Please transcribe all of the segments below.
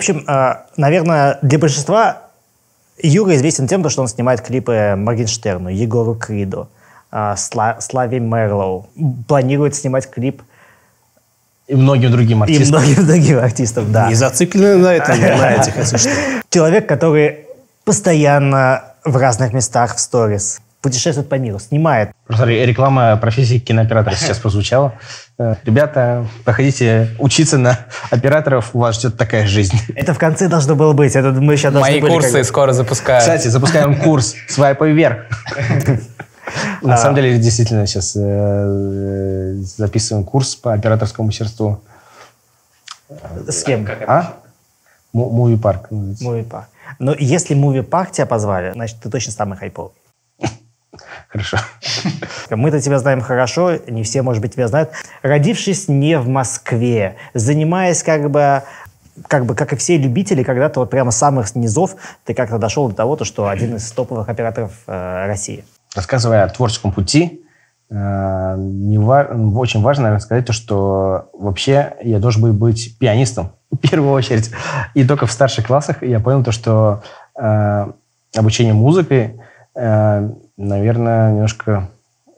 В общем, э, наверное, для большинства Юра известен тем, что он снимает клипы Моргенштерну, Егору Криду, э, Славе Мерлоу. Планирует снимать клип и многим другим артистам. И многим другим артистам, да. Не зациклены на этом, на этих, если что. Человек, который постоянно в разных местах в сторис путешествует по миру, снимает. Просто реклама профессии кинооператора сейчас прозвучала. Э, ребята, проходите учиться на операторов, у вас ждет такая жизнь. Это в конце должно было быть. Это мы сейчас Мои курсы как... скоро запускаю. Кстати, запускаем курс «Свайпай вверх». На самом деле, действительно, сейчас э, записываем курс по операторскому мастерству. С кем? А? Муви парк. Муви парк. Но если Муви парк тебя позвали, значит, ты точно самый хайповый. Хорошо. Мы-то тебя знаем хорошо, не все, может быть, тебя знают. Родившись не в Москве, занимаясь как бы как бы, как и все любители, когда-то вот прямо с самых низов ты как-то дошел до того, то, что один из топовых операторов э, России. Рассказывая о творческом пути, э, не ва- очень важно, наверное, сказать то, что вообще я должен был быть пианистом в первую очередь. И только в старших классах я понял то, что э, обучение музыкой наверное, немножко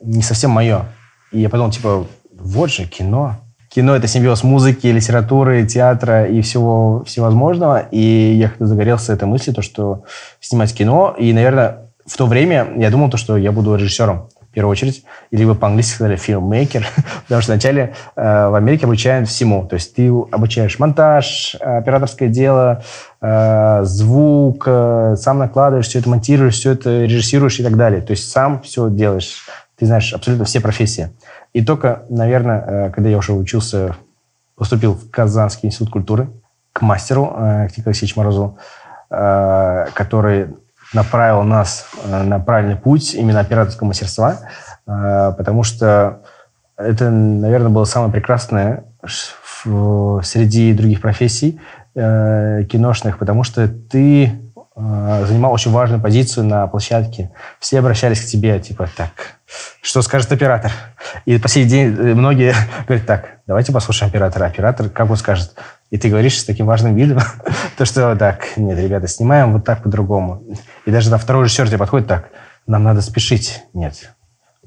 не совсем мое. И я подумал, типа, вот же кино. Кино — это симбиоз музыки, литературы, театра и всего всевозможного. И я как-то загорелся этой мыслью, то, что снимать кино. И, наверное, в то время я думал, то, что я буду режиссером первую очередь, и либо по-английски сказали фильммейкер, потому что вначале э, в Америке обучают всему. То есть ты обучаешь монтаж, операторское дело, э, звук, э, сам накладываешь, все это монтируешь, все это режиссируешь и так далее. То есть сам все делаешь. Ты знаешь абсолютно все профессии. И только, наверное, э, когда я уже учился, поступил в Казанский институт культуры к мастеру, э, к Николаю Алексеевичу э, который направил нас э, на правильный путь именно операторского мастерства, э, потому что это, наверное, было самое прекрасное среди других профессий э, киношных, потому что ты занимал очень важную позицию на площадке. Все обращались к тебе, типа, так, что скажет оператор? И по сей день многие говорят, так, давайте послушаем оператора. Оператор, как он скажет? И ты говоришь с таким важным видом, то что так, нет, ребята, снимаем вот так по-другому. И даже на второй режиссер тебе подходит так, нам надо спешить. Нет,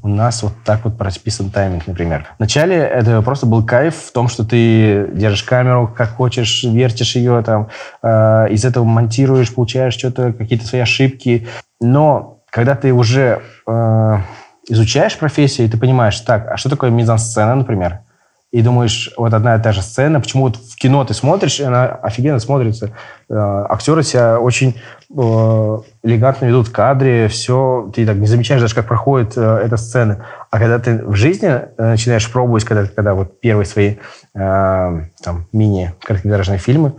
у нас вот так вот прописан тайминг, например. Вначале это просто был кайф в том, что ты держишь камеру как хочешь, вертишь ее, там, э, из этого монтируешь, получаешь что-то, какие-то свои ошибки. Но когда ты уже э, изучаешь профессию, и ты понимаешь, так, а что такое мизансцена, например, и думаешь, вот одна и та же сцена, почему вот в кино ты смотришь, и она офигенно смотрится. Э, актеры себя очень э, элегантно ведут в кадре, все, ты так не замечаешь даже, как проходит э, эта сцена. А когда ты в жизни начинаешь пробовать, когда, когда вот первые свои там мини-короткометражные фильмы,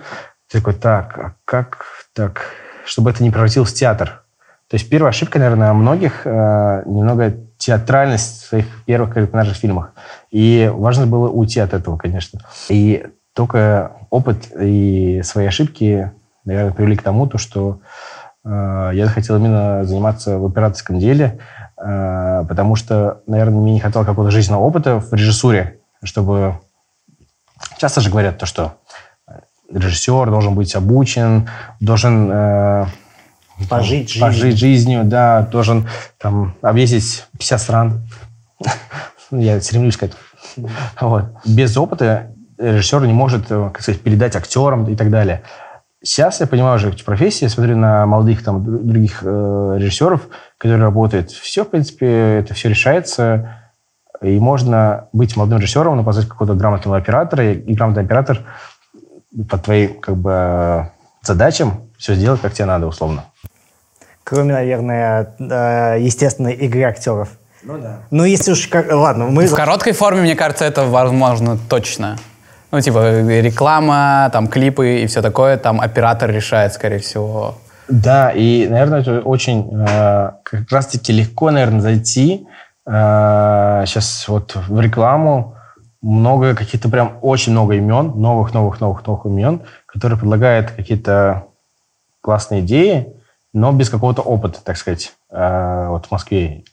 ты такой, так, а как так, чтобы это не превратилось в театр? То есть первая ошибка, наверное, многих э, немного театральность в своих первых короткометражных фильмах. И важно было уйти от этого, конечно. И только опыт и свои ошибки, наверное, привели к тому, то, что э, я хотел именно заниматься в операторском деле, э, потому что, наверное, мне не хватало какого-то жизненного опыта в режиссуре, чтобы... Часто же говорят то, что режиссер должен быть обучен, должен... Э, Пожить жизнью. Пожить жизнью, да, должен там объездить 50 стран. Я стремлюсь к этому. Вот. Без опыта режиссер не может, э, как сказать, передать актерам и так далее. Сейчас я понимаю уже в профессии, смотрю на молодых там других э, режиссеров, которые работают. Все, в принципе, это все решается. И можно быть молодым режиссером, но позвать какого-то грамотного оператора, и грамотный оператор по твоим как бы, задачам все сделать, как тебе надо, условно. Кроме, наверное, э, естественной игры актеров. Ну да. Ну, если уж... Ладно, мы... В короткой форме, мне кажется, это возможно точно. Ну, типа, реклама, там, клипы и все такое, там оператор решает, скорее всего. Да, и, наверное, это очень э, как раз-таки легко, наверное, зайти э, сейчас вот в рекламу. Много каких-то прям очень много имен, новых, новых, новых, новых имен, которые предлагают какие-то классные идеи, но без какого-то опыта, так сказать, э, вот в Москве.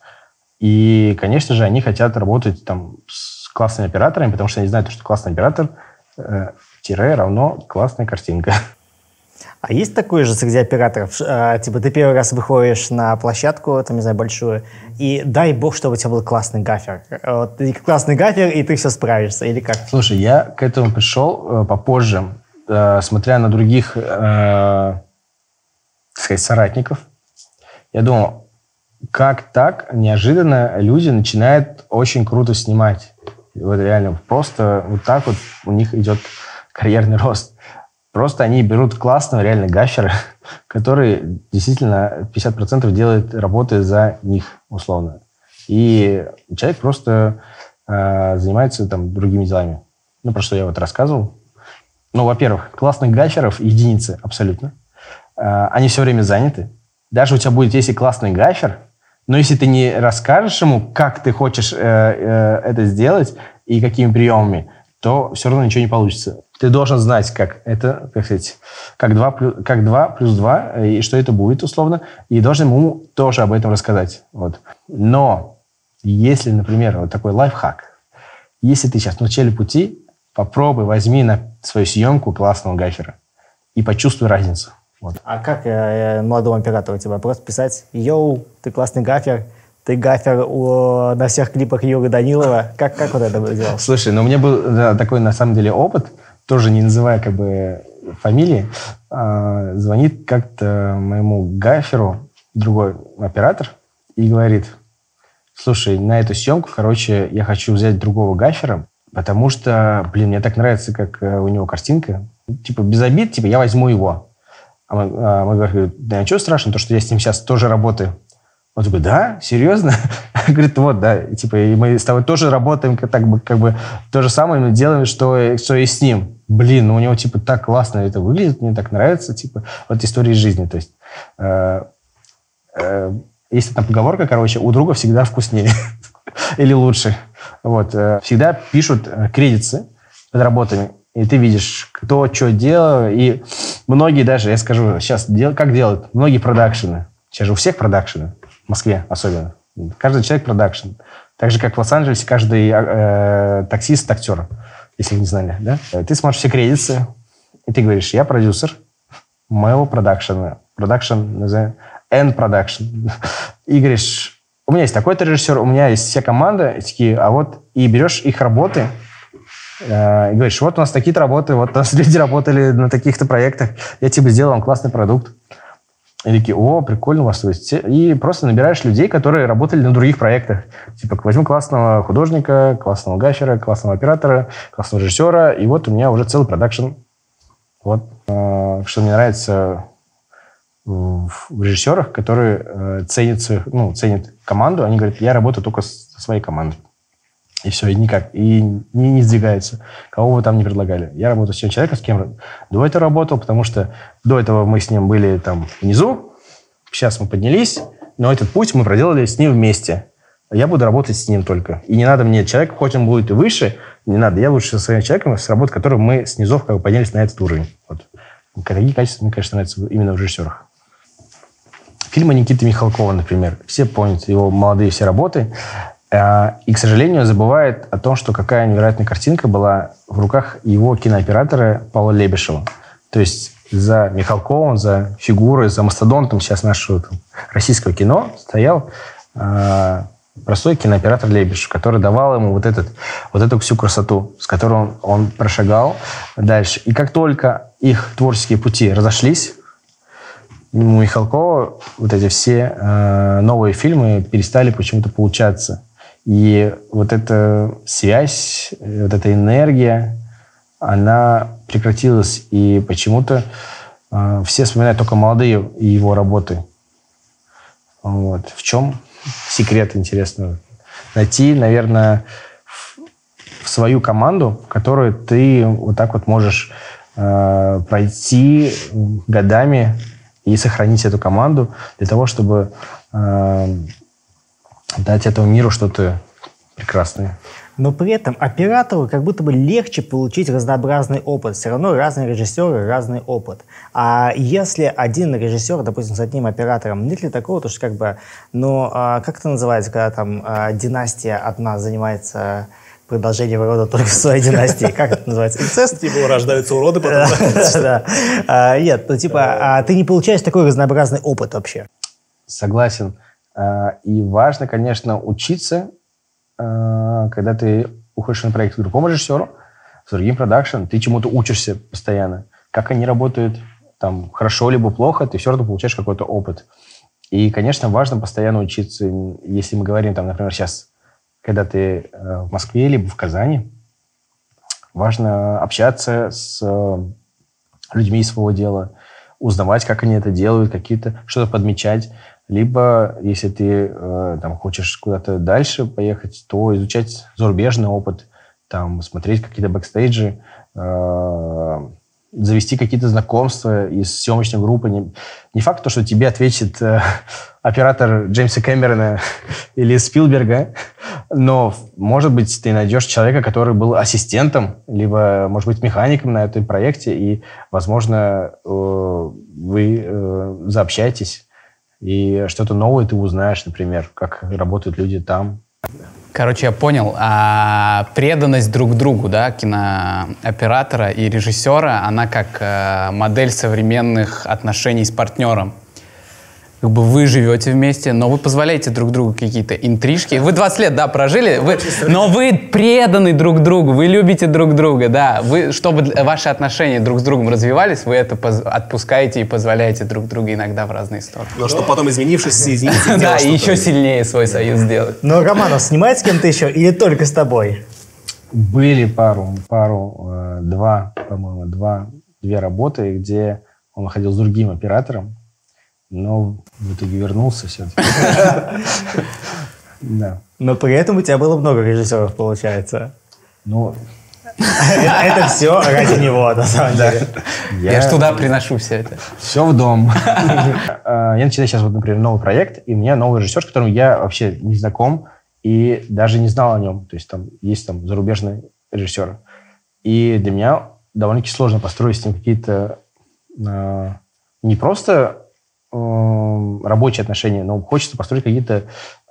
И, конечно же, они хотят работать там с классными операторами, потому что они знают, что классный оператор э, тире равно классная картинка. А есть такое же среди операторов? А, типа ты первый раз выходишь на площадку, там, не знаю, большую, и дай бог, чтобы у тебя был классный гафер. Вот, классный гафер, и ты все справишься, или как? Слушай, я к этому пришел э, попозже, э, смотря на других, э, сказать, соратников. Я думал, как так неожиданно люди начинают очень круто снимать. Вот реально, просто вот так вот у них идет карьерный рост. Просто они берут классного реально гафера, который действительно 50% делает работы за них, условно. И человек просто э, занимается там другими делами. Ну, про что я вот рассказывал. Ну, во-первых, классных гаферов единицы абсолютно. Э, они все время заняты. Даже у тебя будет, если классный гафер, но если ты не расскажешь ему, как ты хочешь э, э, это сделать и какими приемами, то все равно ничего не получится. Ты должен знать, как это, как сказать, как 2 плюс, как 2 плюс 2, э, и что это будет, условно, и должен ему тоже об этом рассказать. Вот. Но если, например, вот такой лайфхак, если ты сейчас в начале пути, попробуй, возьми на свою съемку классного гафера и почувствуй разницу. Вот. А как э, молодому оператору тебя просто писать, йоу, ты классный гафер, ты гафер у, на всех клипах Юры Данилова. Как, как вот это делал? Слушай, ну у меня был да, такой, на самом деле, опыт, тоже не называя как бы фамилии, э, звонит как-то моему гаферу другой оператор и говорит, слушай, на эту съемку, короче, я хочу взять другого гафера, потому что, блин, мне так нравится, как э, у него картинка. Типа, без обид, типа, я возьму его. А мы, а мы говорим, да ничего страшного, то, что я с ним сейчас тоже работаю. Он такой, да, серьезно? Говорит, вот, да, и, типа, и мы с тобой тоже работаем, как, так бы, как бы то же самое мы делаем, что, что и с ним. Блин, ну у него, типа, так классно это выглядит, мне так нравится, типа, вот история жизни, то есть. Э, э, есть там поговорка, короче, у друга всегда вкуснее или лучше. Вот, э, всегда пишут э, кредиты под работами, и ты видишь, кто что делал, и многие даже, я скажу, сейчас, дел, как делают, многие продакшены, сейчас же у всех продакшены, в Москве особенно. Каждый человек продакшн. Так же, как в Лос-Анджелесе, каждый э, таксист актер, если вы не знали. Да? Ты смотришь все кредиты, и ты говоришь, я продюсер моего продакшена. Продакшн, называем, N продакшн. И говоришь, у меня есть такой-то режиссер, у меня есть вся команда, и такие, а вот, и берешь их работы, и говоришь, вот у нас такие-то работы, вот у нас люди работали на таких-то проектах, я тебе сделал вам классный продукт. И такие, о, прикольно у вас. То есть, и просто набираешь людей, которые работали на других проектах. Типа, возьму классного художника, классного гафера, классного оператора, классного режиссера, и вот у меня уже целый продакшн. Вот. Э, что мне нравится в режиссерах, которые э, ценят, ну, ценят команду, они говорят, я работаю только со своей командой. И все, и никак. И не, не сдвигается. Кого вы там не предлагали. Я работаю с тем человеком, с кем до этого работал, потому что до этого мы с ним были там внизу, сейчас мы поднялись, но этот путь мы проделали с ним вместе. Я буду работать с ним только. И не надо мне человек, хоть он будет и выше, не надо. Я лучше со своим человеком сработать, которым мы с низов как бы поднялись на этот уровень. Вот. Такие качества, мне, конечно, нравятся именно в режиссерах. Фильмы Никиты Михалкова, например. Все помнят его молодые все работы. А, и, к сожалению, забывает о том, что какая невероятная картинка была в руках его кинооператора Павла Лебешева. То есть за Михалковым, за фигурой, за мастодонтом сейчас нашего там, российского кино стоял э, простой кинооператор Лебешев, который давал ему вот, этот, вот эту всю красоту, с которой он, он прошагал дальше. И как только их творческие пути разошлись, у Михалкова вот эти все э, новые фильмы перестали почему-то получаться. И вот эта связь, вот эта энергия, она прекратилась. И почему-то э, все вспоминают только молодые его работы. Вот. В чем секрет, интересно? Найти, наверное, в свою команду, которую ты вот так вот можешь э, пройти годами и сохранить эту команду для того, чтобы э, дать этому миру что-то прекрасное. Но при этом оператору как будто бы легче получить разнообразный опыт. Все равно разные режиссеры, разный опыт. А если один режиссер, допустим, с одним оператором, нет ли такого, то что как бы, ну, а, как это называется, когда там а, династия одна занимается продолжение рода только в своей династии. Как это называется? Инцест? Типа рождаются уроды потом. Да. А, Нет, ну типа, а ты не получаешь такой разнообразный опыт вообще. Согласен. А, И важно, конечно, учиться, а, когда ты уходишь на проект к другому режиссеру, с другим продакшн, ты чему-то учишься постоянно. Как они работают, там, хорошо либо плохо, ты все равно получаешь какой-то опыт. И, конечно, важно постоянно учиться. Если мы говорим, там, например, сейчас, когда ты э, в Москве либо в Казани, важно общаться с э, людьми своего дела, узнавать, как они это делают, какие-то что-то подмечать. Либо, если ты э, там, хочешь куда-то дальше поехать, то изучать зарубежный опыт, там, смотреть какие-то бэкстейджи, э, завести какие-то знакомства из съемочной группы. Не, не факт, то, что тебе ответит э, оператор Джеймса Кэмерона или Спилберга, но, может быть, ты найдешь человека, который был ассистентом, либо, может быть, механиком на этом проекте, и, возможно, э, вы э, заобщаетесь, и что-то новое ты узнаешь, например, как работают люди там. Короче, я понял. А, преданность друг другу, да, кинооператора и режиссера, она как э, модель современных отношений с партнером. Как бы вы живете вместе, но вы позволяете друг другу какие-то интрижки. Вы 20 лет, да, прожили, вы, но вы преданы друг другу, вы любите друг друга, да. Вы, чтобы ваши отношения друг с другом развивались, вы это отпускаете и позволяете друг другу иногда в разные стороны. Но что потом, изменившись, соединиться Да, и еще сильнее свой союз сделать. Но Романов снимает с кем-то еще или только с тобой? Были пару, пару, э, два, по-моему, два, две работы, где он ходил с другим оператором, но в итоге вернулся все-таки. Да. Но при этом у тебя было много режиссеров, получается. Ну, Это все ради него, на самом деле. Я, ж туда приношу все это. Все в дом. Э, Я начинаю сейчас, вот, например, новый проект, и у меня новый режиссер, с которым я вообще не знаком и даже не знал о нем. То есть там есть там зарубежные режиссеры. И для меня довольно-таки сложно построить с ним какие-то э, не просто рабочие отношения, но хочется построить какие-то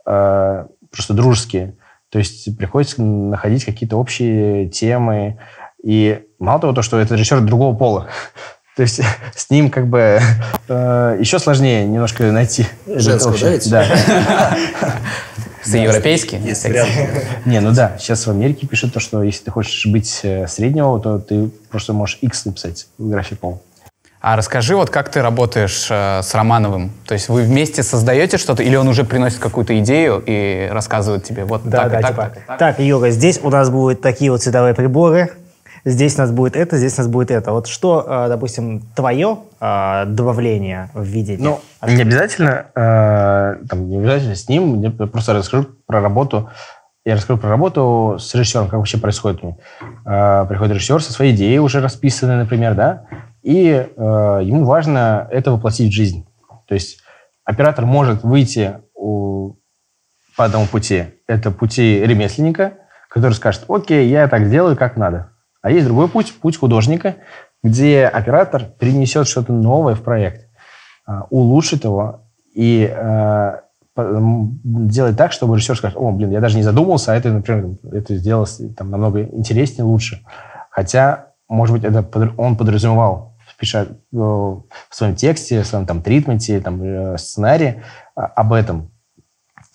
э, просто дружеские. То есть приходится находить какие-то общие темы. И мало того, то, что это режиссер другого пола, то есть с ним как бы э, еще сложнее немножко найти. Женского, общее. да. С европейский? Есть. Не, ну да, сейчас в Америке пишут то, что если ты хочешь быть э, среднего, то ты просто можешь X написать в графе пол. А расскажи, вот как ты работаешь э, с Романовым? То есть вы вместе создаете что-то, или он уже приносит какую-то идею и рассказывает тебе, вот Да, так, да, и так, типа, так, так? так, Юра, здесь у нас будут такие вот цветовые приборы, здесь у нас будет это, здесь у нас будет это. Вот что, э, допустим, твое э, добавление в видение? Ну, не обязательно, э, там, не обязательно с ним, я просто расскажу про работу. Я расскажу про работу с режиссером, как вообще происходит у меня. Э, приходит режиссер со своей идеей уже расписанной, например, да, и э, ему важно это воплотить в жизнь. То есть оператор может выйти у- по одному пути. Это пути ремесленника, который скажет, окей, я так сделаю, как надо. А есть другой путь, путь художника, где оператор принесет что-то новое в проект а, улучшить его и э, делать так, чтобы режиссер скажет, о, блин, я даже не задумался, а это, например, это сделалось там, намного интереснее, лучше. Хотя, может быть, это он подразумевал, пиша э, в своем тексте, в своем там тритменте, там, э, сценарии а, об этом.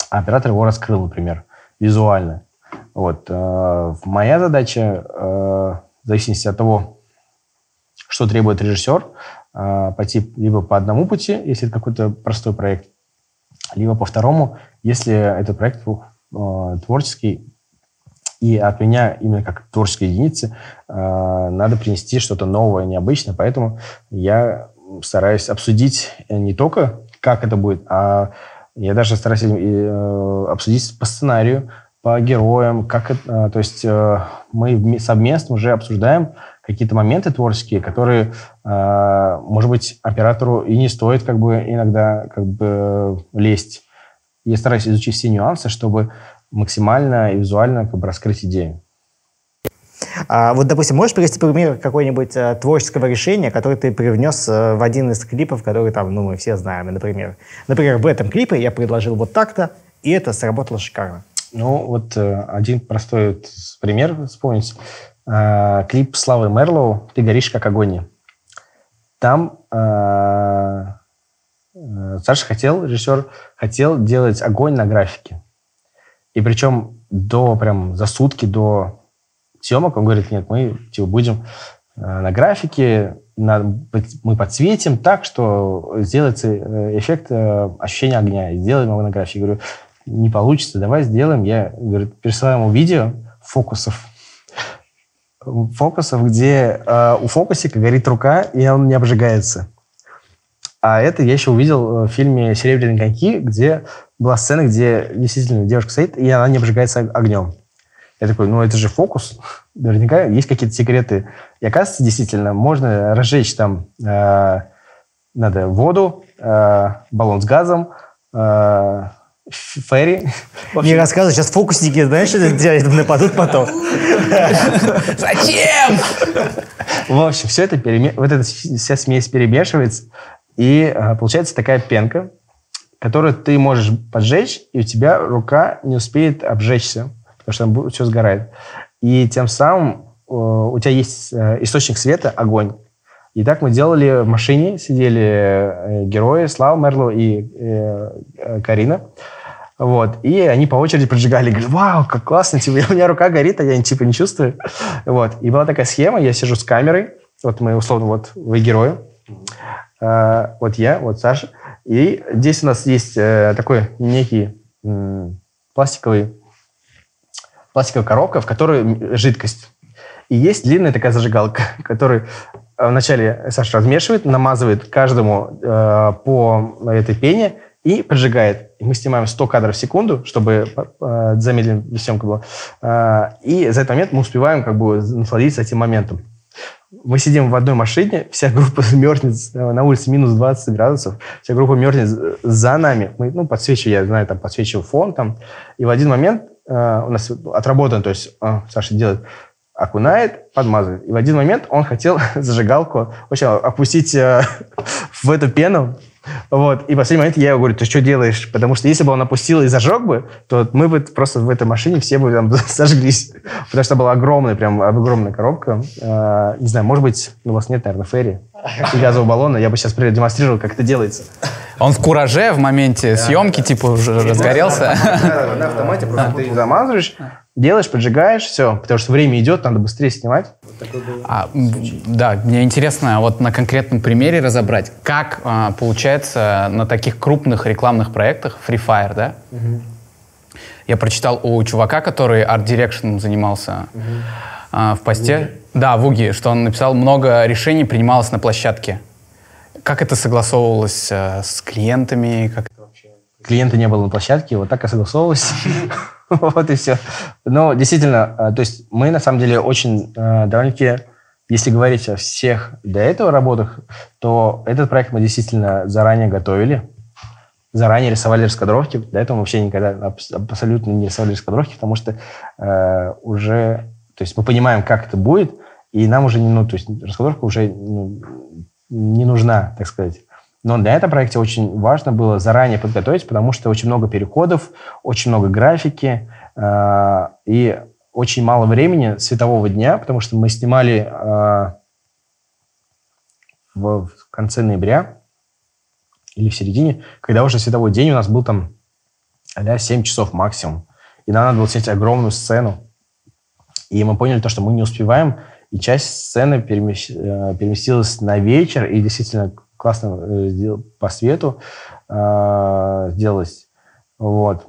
А оператор его раскрыл, например, визуально. Вот. э, Моя задача, э, в зависимости от того, что требует режиссер, пойти либо по одному пути, если это какой-то простой проект, либо по второму, если этот проект творческий, и от меня именно как творческой единицы э, надо принести что-то новое, необычное, поэтому я стараюсь обсудить не только, как это будет, а я даже стараюсь э, обсудить по сценарию, по героям, как это, э, то есть э, мы вме- совместно уже обсуждаем какие-то моменты творческие, которые, э, может быть, оператору и не стоит как бы иногда как бы лезть. Я стараюсь изучить все нюансы, чтобы максимально и визуально как бы раскрыть идею. А, вот, допустим, можешь привести пример какой-нибудь э, творческого решения, которое ты привнес э, в один из клипов, который там, ну, мы все знаем, например. Например, в этом клипе я предложил вот так-то, и это сработало шикарно. Ну, вот э, один простой вот пример вспомнить. Э, клип Славы Мерлоу «Ты горишь, как огонь». Там э, э, Саша хотел, режиссер, хотел делать огонь на графике. И причем до, прям за сутки до съемок он говорит, нет, мы типа, будем э, на графике, на, мы подсветим так, что сделается э, эффект э, ощущения огня. Сделаем его на графике. Я говорю, не получится, давай сделаем. Я говорю, пересылаю ему видео фокусов. Фокусов, где э, у фокусика горит рука, и он не обжигается. А это я еще увидел в фильме «Серебряные коньки», где была сцена, где действительно девушка стоит, и она не обжигается огнем. Я такой, ну это же фокус. Наверняка есть какие-то секреты. И оказывается, действительно, можно разжечь там, э, надо воду, э, баллон с газом, э, ферри. Не рассказывай, сейчас фокусники, знаешь, что делают, нападут потом. Зачем? В общем, все это, переме... вот эта вся смесь перемешивается, и э, получается такая пенка, которую ты можешь поджечь, и у тебя рука не успеет обжечься, потому что там все сгорает. И тем самым э, у тебя есть э, источник света, огонь. И так мы делали в машине, сидели э, герои, Слава Мерло и э, Карина. Вот. И они по очереди поджигали. Говорят, вау, как классно, типа, у меня рука горит, а я типа не чувствую. Вот. И была такая схема, я сижу с камерой, вот мы условно, вот вы герои, вот я, вот Саша. И здесь у нас есть э, такой некий пластиковый, пластиковая коробка, в которой жидкость. И есть длинная такая зажигалка, которую э, вначале Саша размешивает, намазывает каждому э, по этой пене и поджигает. Мы снимаем 100 кадров в секунду, чтобы э, замедленная съемка была. Э, и за этот момент мы успеваем как бы насладиться этим моментом. Мы сидим в одной машине, вся группа мерзнет, э, на улице минус 20 градусов, вся группа мерзнет за нами. Мы, ну, подсвечиваю, я знаю, там, подсвечиваю фон там. И в один момент э, у нас отработан, то есть э, Саша делает окунает, подмазывает. И в один момент он хотел зажигалку вообще опустить э, в эту пену. Вот. И в последний момент я ему говорю, ты что делаешь? Потому что если бы он опустил и зажег бы, то мы бы просто в этой машине все бы там сожглись. Потому что была огромная, прям огромная коробка. Э, не знаю, может быть, у вас нет, наверное, ферри и газового баллона. Я бы сейчас продемонстрировал, как это делается. Он в кураже в моменте съемки, типа, уже разгорелся. На автомате просто ты замазываешь, делаешь, поджигаешь, все. Потому что время идет, надо быстрее снимать. А, м, да, мне интересно вот на конкретном примере разобрать, как а, получается на таких крупных рекламных проектах Free Fire, да? Я прочитал у чувака, который арт-дирекшеном занимался а, в посте. Да, в УГИ, что он написал, много решений принималось на площадке. Как это согласовывалось э, с клиентами? Как... клиента не было на площадке, вот так и согласовывалось. Вот и все. Но действительно, э, то есть мы на самом деле очень э, довольно-таки, если говорить о всех до этого работах, то этот проект мы действительно заранее готовили, заранее рисовали раскадровки. До этого мы вообще никогда абс- абсолютно не рисовали раскадровки, потому что э, уже, то есть мы понимаем, как это будет, и нам уже не, ну, то есть раскадровка уже ну, не нужна, так сказать. Но для этого проекта очень важно было заранее подготовить, потому что очень много переходов, очень много графики э, и очень мало времени светового дня, потому что мы снимали э, в, в конце ноября или в середине, когда уже световой день у нас был там а 7 часов максимум. И нам надо было снять огромную сцену. И мы поняли то, что мы не успеваем, и часть сцены перемещ- э, переместилась на вечер, и действительно классно э, сдел- по свету э, сделалось. Вот.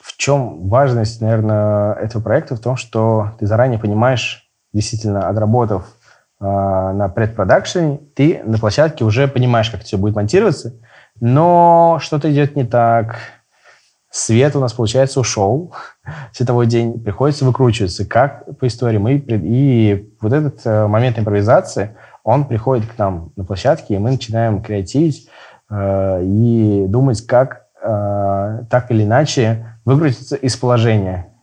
В чем важность, наверное, этого проекта? В том, что ты заранее понимаешь, действительно, отработав э, на предпродакшене, ты на площадке уже понимаешь, как все будет монтироваться, но что-то идет не так, свет у нас, получается, ушел, световой день, приходится выкручиваться, как по истории. Мы, и вот этот э, момент импровизации, он приходит к нам на площадке, и мы начинаем креативить э, и думать, как э, так или иначе выкрутиться из положения.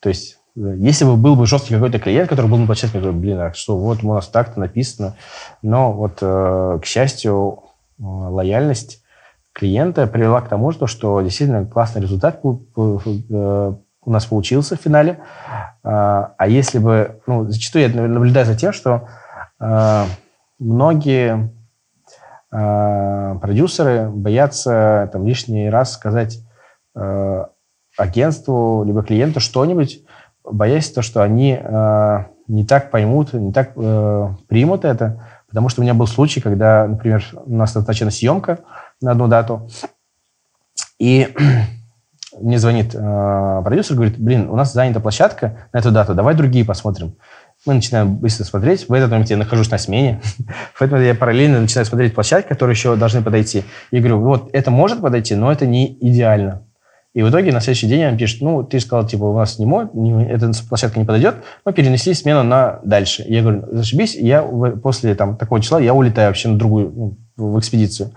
То есть, э, если бы был бы жесткий какой-то клиент, который был на площадке, говорит, блин, а что, вот у нас так-то написано. Но вот, э, к счастью, э, лояльность клиента привела к тому, что, что действительно классный результат э, у нас получился в финале. А, а если бы... Ну, зачастую я наблюдаю за тем, что многие э, продюсеры боятся там, лишний раз сказать агентству либо клиенту что-нибудь, боясь то, что они не так поймут, не так примут это. Потому что у меня был случай, когда, например, у нас назначена съемка на одну дату, и мне звонит э, продюсер, говорит, блин, у нас занята площадка на эту дату, давай другие посмотрим. Мы начинаем быстро смотреть. В этот момент я нахожусь на смене. Поэтому я параллельно начинаю смотреть площадки, которые еще должны подойти. И говорю, вот, это может подойти, но это не идеально. И в итоге на следующий день он пишет, ну, ты сказал, типа, у нас не мой, эта площадка не подойдет, мы перенесли смену на дальше. Я говорю, зашибись, я после там, такого числа я улетаю вообще на другую, ну, в экспедицию.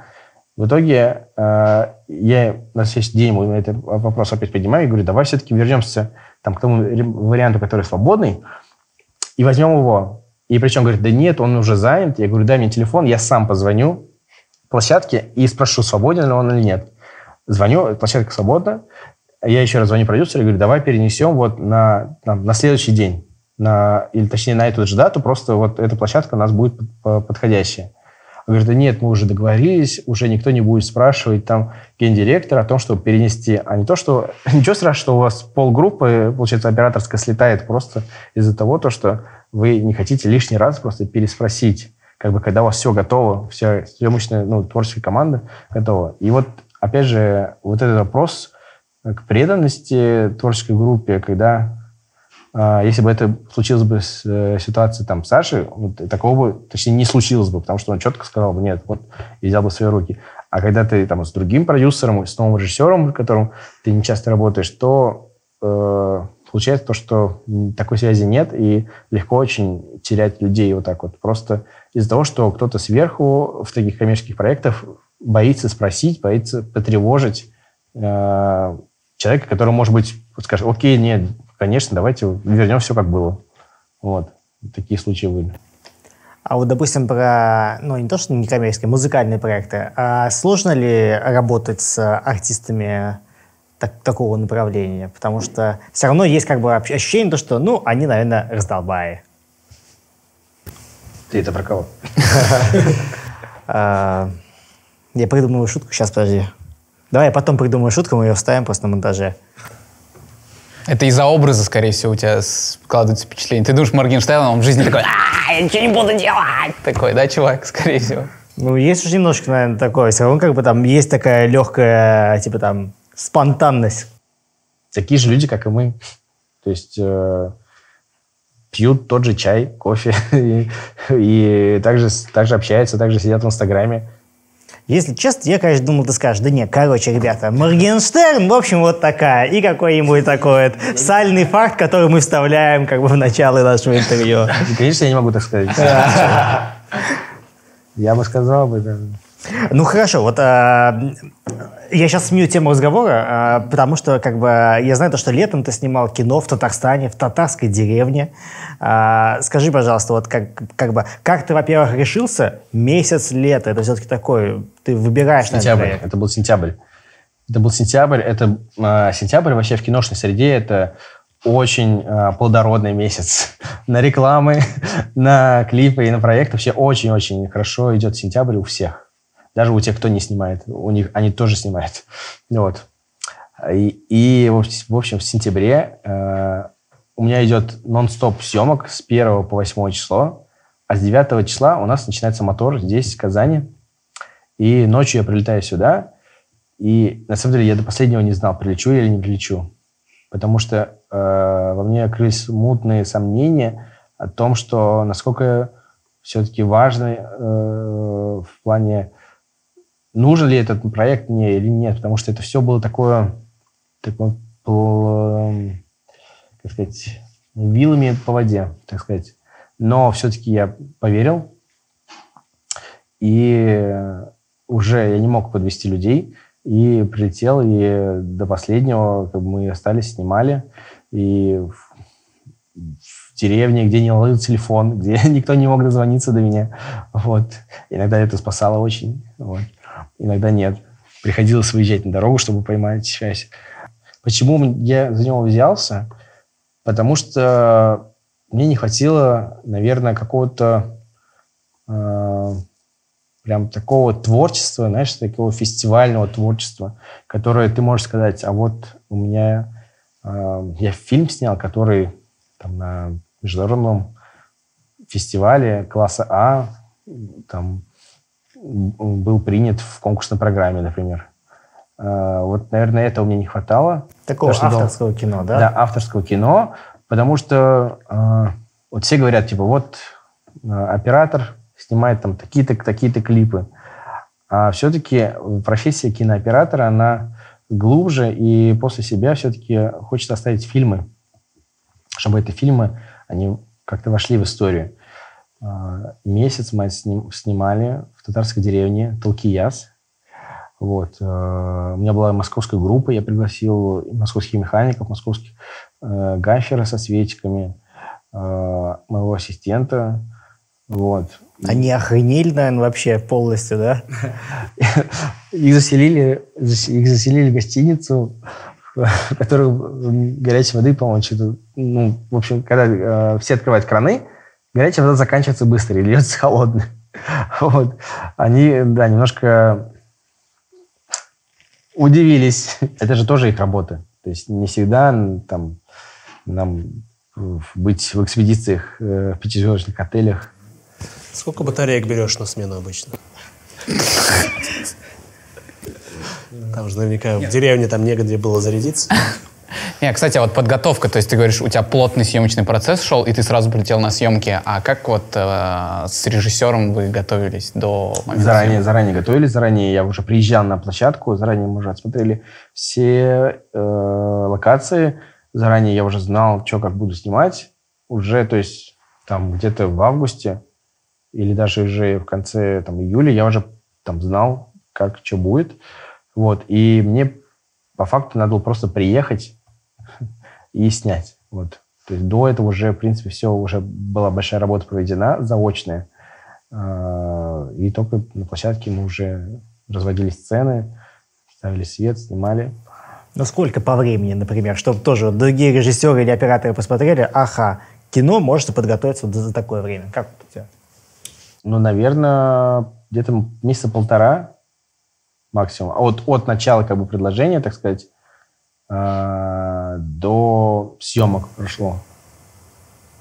В итоге э, я на следующий день этот вопрос опять поднимаю и говорю, давай все-таки вернемся там, к тому варианту, который свободный, и возьмем его. И причем говорит, да нет, он уже занят. Я говорю, дай мне телефон, я сам позвоню площадке и спрошу, свободен ли он или нет. Звоню, площадка свободна. Я еще раз звоню продюсеру и говорю, давай перенесем вот на, на, на следующий день. На, или точнее на эту же дату, просто вот эта площадка у нас будет подходящая. Говорит, да нет, мы уже договорились, уже никто не будет спрашивать там гендиректора о том, чтобы перенести, а не то, что... Ничего страшного, что у вас полгруппы, получается, операторская слетает просто из-за того, то, что вы не хотите лишний раз просто переспросить, как бы, когда у вас все готово, вся съемочная, ну, творческая команда готова. И вот опять же, вот этот вопрос к преданности творческой группе, когда, если бы это случилось бы с э, ситуацией там Саши, вот, такого бы, точнее, не случилось бы, потому что он четко сказал бы, нет, вот, и взял бы свои руки. А когда ты там с другим продюсером, с новым режиссером, с которым ты не часто работаешь, то э, получается то, что такой связи нет, и легко очень терять людей вот так вот. Просто из-за того, что кто-то сверху в таких коммерческих проектах боится спросить, боится потревожить э, человека, который, может быть, скажет, окей, нет, конечно, давайте вернем все, как было. Вот. Такие случаи были. А вот, допустим, про, ну, не то, что не коммерческие, музыкальные проекты. А сложно ли работать с артистами так, такого направления? Потому что все равно есть как бы ощущение, то, что, ну, они, наверное, раздолбаи. Ты это про кого? А, я придумаю шутку, сейчас, подожди. Давай я потом придумаю шутку, мы ее вставим просто на монтаже. Это из-за образа, скорее всего, у тебя складывается впечатление. Ты думаешь, Моргенштерн, он в жизни такой, а, я ничего не буду делать. Такой, да, чувак, скорее всего. Ну, есть уже немножко, наверное, такое. Все равно как бы там есть такая легкая, типа там, спонтанность. Такие же люди, как и мы. То есть э, пьют тот же чай, кофе и, и также, также общаются, также сидят в Инстаграме. Если честно, я, конечно, думал, ты скажешь, да нет, короче, ребята, Моргенштерн, в общем, вот такая. И какой-нибудь такой вот сальный факт, который мы вставляем как бы в начало нашего интервью. Конечно, я не могу так сказать. Я бы сказал бы, да. Ну хорошо, вот а, я сейчас сменю тему разговора, а, потому что как бы я знаю то, что летом ты снимал кино в Татарстане, в татарской деревне. А, скажи, пожалуйста, вот как, как бы как ты, во-первых, решился месяц лета? Это все-таки такой, ты выбираешь. Сентябрь. Наверное, это был сентябрь. Это был сентябрь. Это а, сентябрь вообще в киношной среде это очень э, плодородный месяц. на рекламы, на клипы и на проекты вообще очень-очень хорошо идет сентябрь у всех. Даже у тех, кто не снимает, у них они тоже снимают. Вот. И, и в общем, в сентябре э, у меня идет нон-стоп съемок с 1 по 8 число, а с 9 числа у нас начинается мотор здесь, в Казани. И ночью я прилетаю сюда, и на самом деле я до последнего не знал, прилечу я или не прилечу. Потому что э, во мне открылись мутные сомнения о том, что насколько все-таки важно э, в плане нужен ли этот проект мне или нет, потому что это все было такое, такое как сказать, вилами по воде, так сказать. Но все-таки я поверил, и уже я не мог подвести людей, и прилетел, и до последнего как бы, мы остались, снимали, и в, в деревне, где не ловил телефон, где никто не мог дозвониться до меня, вот. Иногда это спасало очень, вот иногда нет. приходилось выезжать на дорогу, чтобы поймать связь. Почему я за него взялся? Потому что мне не хватило, наверное, какого-то э, прям такого творчества, знаешь, такого фестивального творчества, которое ты можешь сказать, а вот у меня э, я фильм снял, который там на международном фестивале класса А там был принят в конкурсной программе, например. Э, вот, наверное, этого мне не хватало. Такого Потому авторского кино, да? Да, авторского кино, потому что э, вот все говорят, типа, вот э, оператор снимает там такие-то такие-то клипы. А все-таки профессия кинооператора, она глубже, и после себя все-таки хочет оставить фильмы, чтобы эти фильмы, они как-то вошли в историю. Э, месяц мы сним, снимали в татарской деревне Талкияс, вот. Э, у меня была московская группа, я пригласил московских механиков, московских э, гафера со свечками, э, моего ассистента. Вот. Они охренели, наверное, вообще полностью, да? Их заселили, их заселили в гостиницу, в которой горячей воды, по-моему, что-то... Ну, в общем, когда э, все открывают краны, горячая вода заканчивается быстро и льется холодной. Вот. Они, да, немножко удивились. Это же тоже их работа. То есть не всегда там нам быть в экспедициях э, в пятизвездочных отелях. Сколько батареек берешь на смену обычно? Там же наверняка в деревне там негде было зарядиться. Не, кстати, а вот подготовка, то есть ты говоришь, у тебя плотный съемочный процесс шел, и ты сразу прилетел на съемки. А как вот э, с режиссером вы готовились до момента Заранее, съемок? заранее готовились, заранее я уже приезжал на площадку, заранее мы уже отсмотрели все э, локации, заранее я уже знал, что как буду снимать. Уже, то есть, там где-то в августе или даже уже в конце там, июля я уже там знал, как что будет. Вот. И мне по факту надо было просто приехать и снять. Вот. То есть до этого уже, в принципе, все, уже была большая работа проведена, заочная. А, И только на площадке мы уже разводили сцены, ставили свет, снимали. Ну, сколько по времени, например, чтобы тоже другие режиссеры или операторы посмотрели, ага, кино может подготовиться за такое время. Как у тебя? Ну, наверное, где-то месяца полтора максимум. А вот от начала как бы предложения, так сказать, а, до съемок прошло.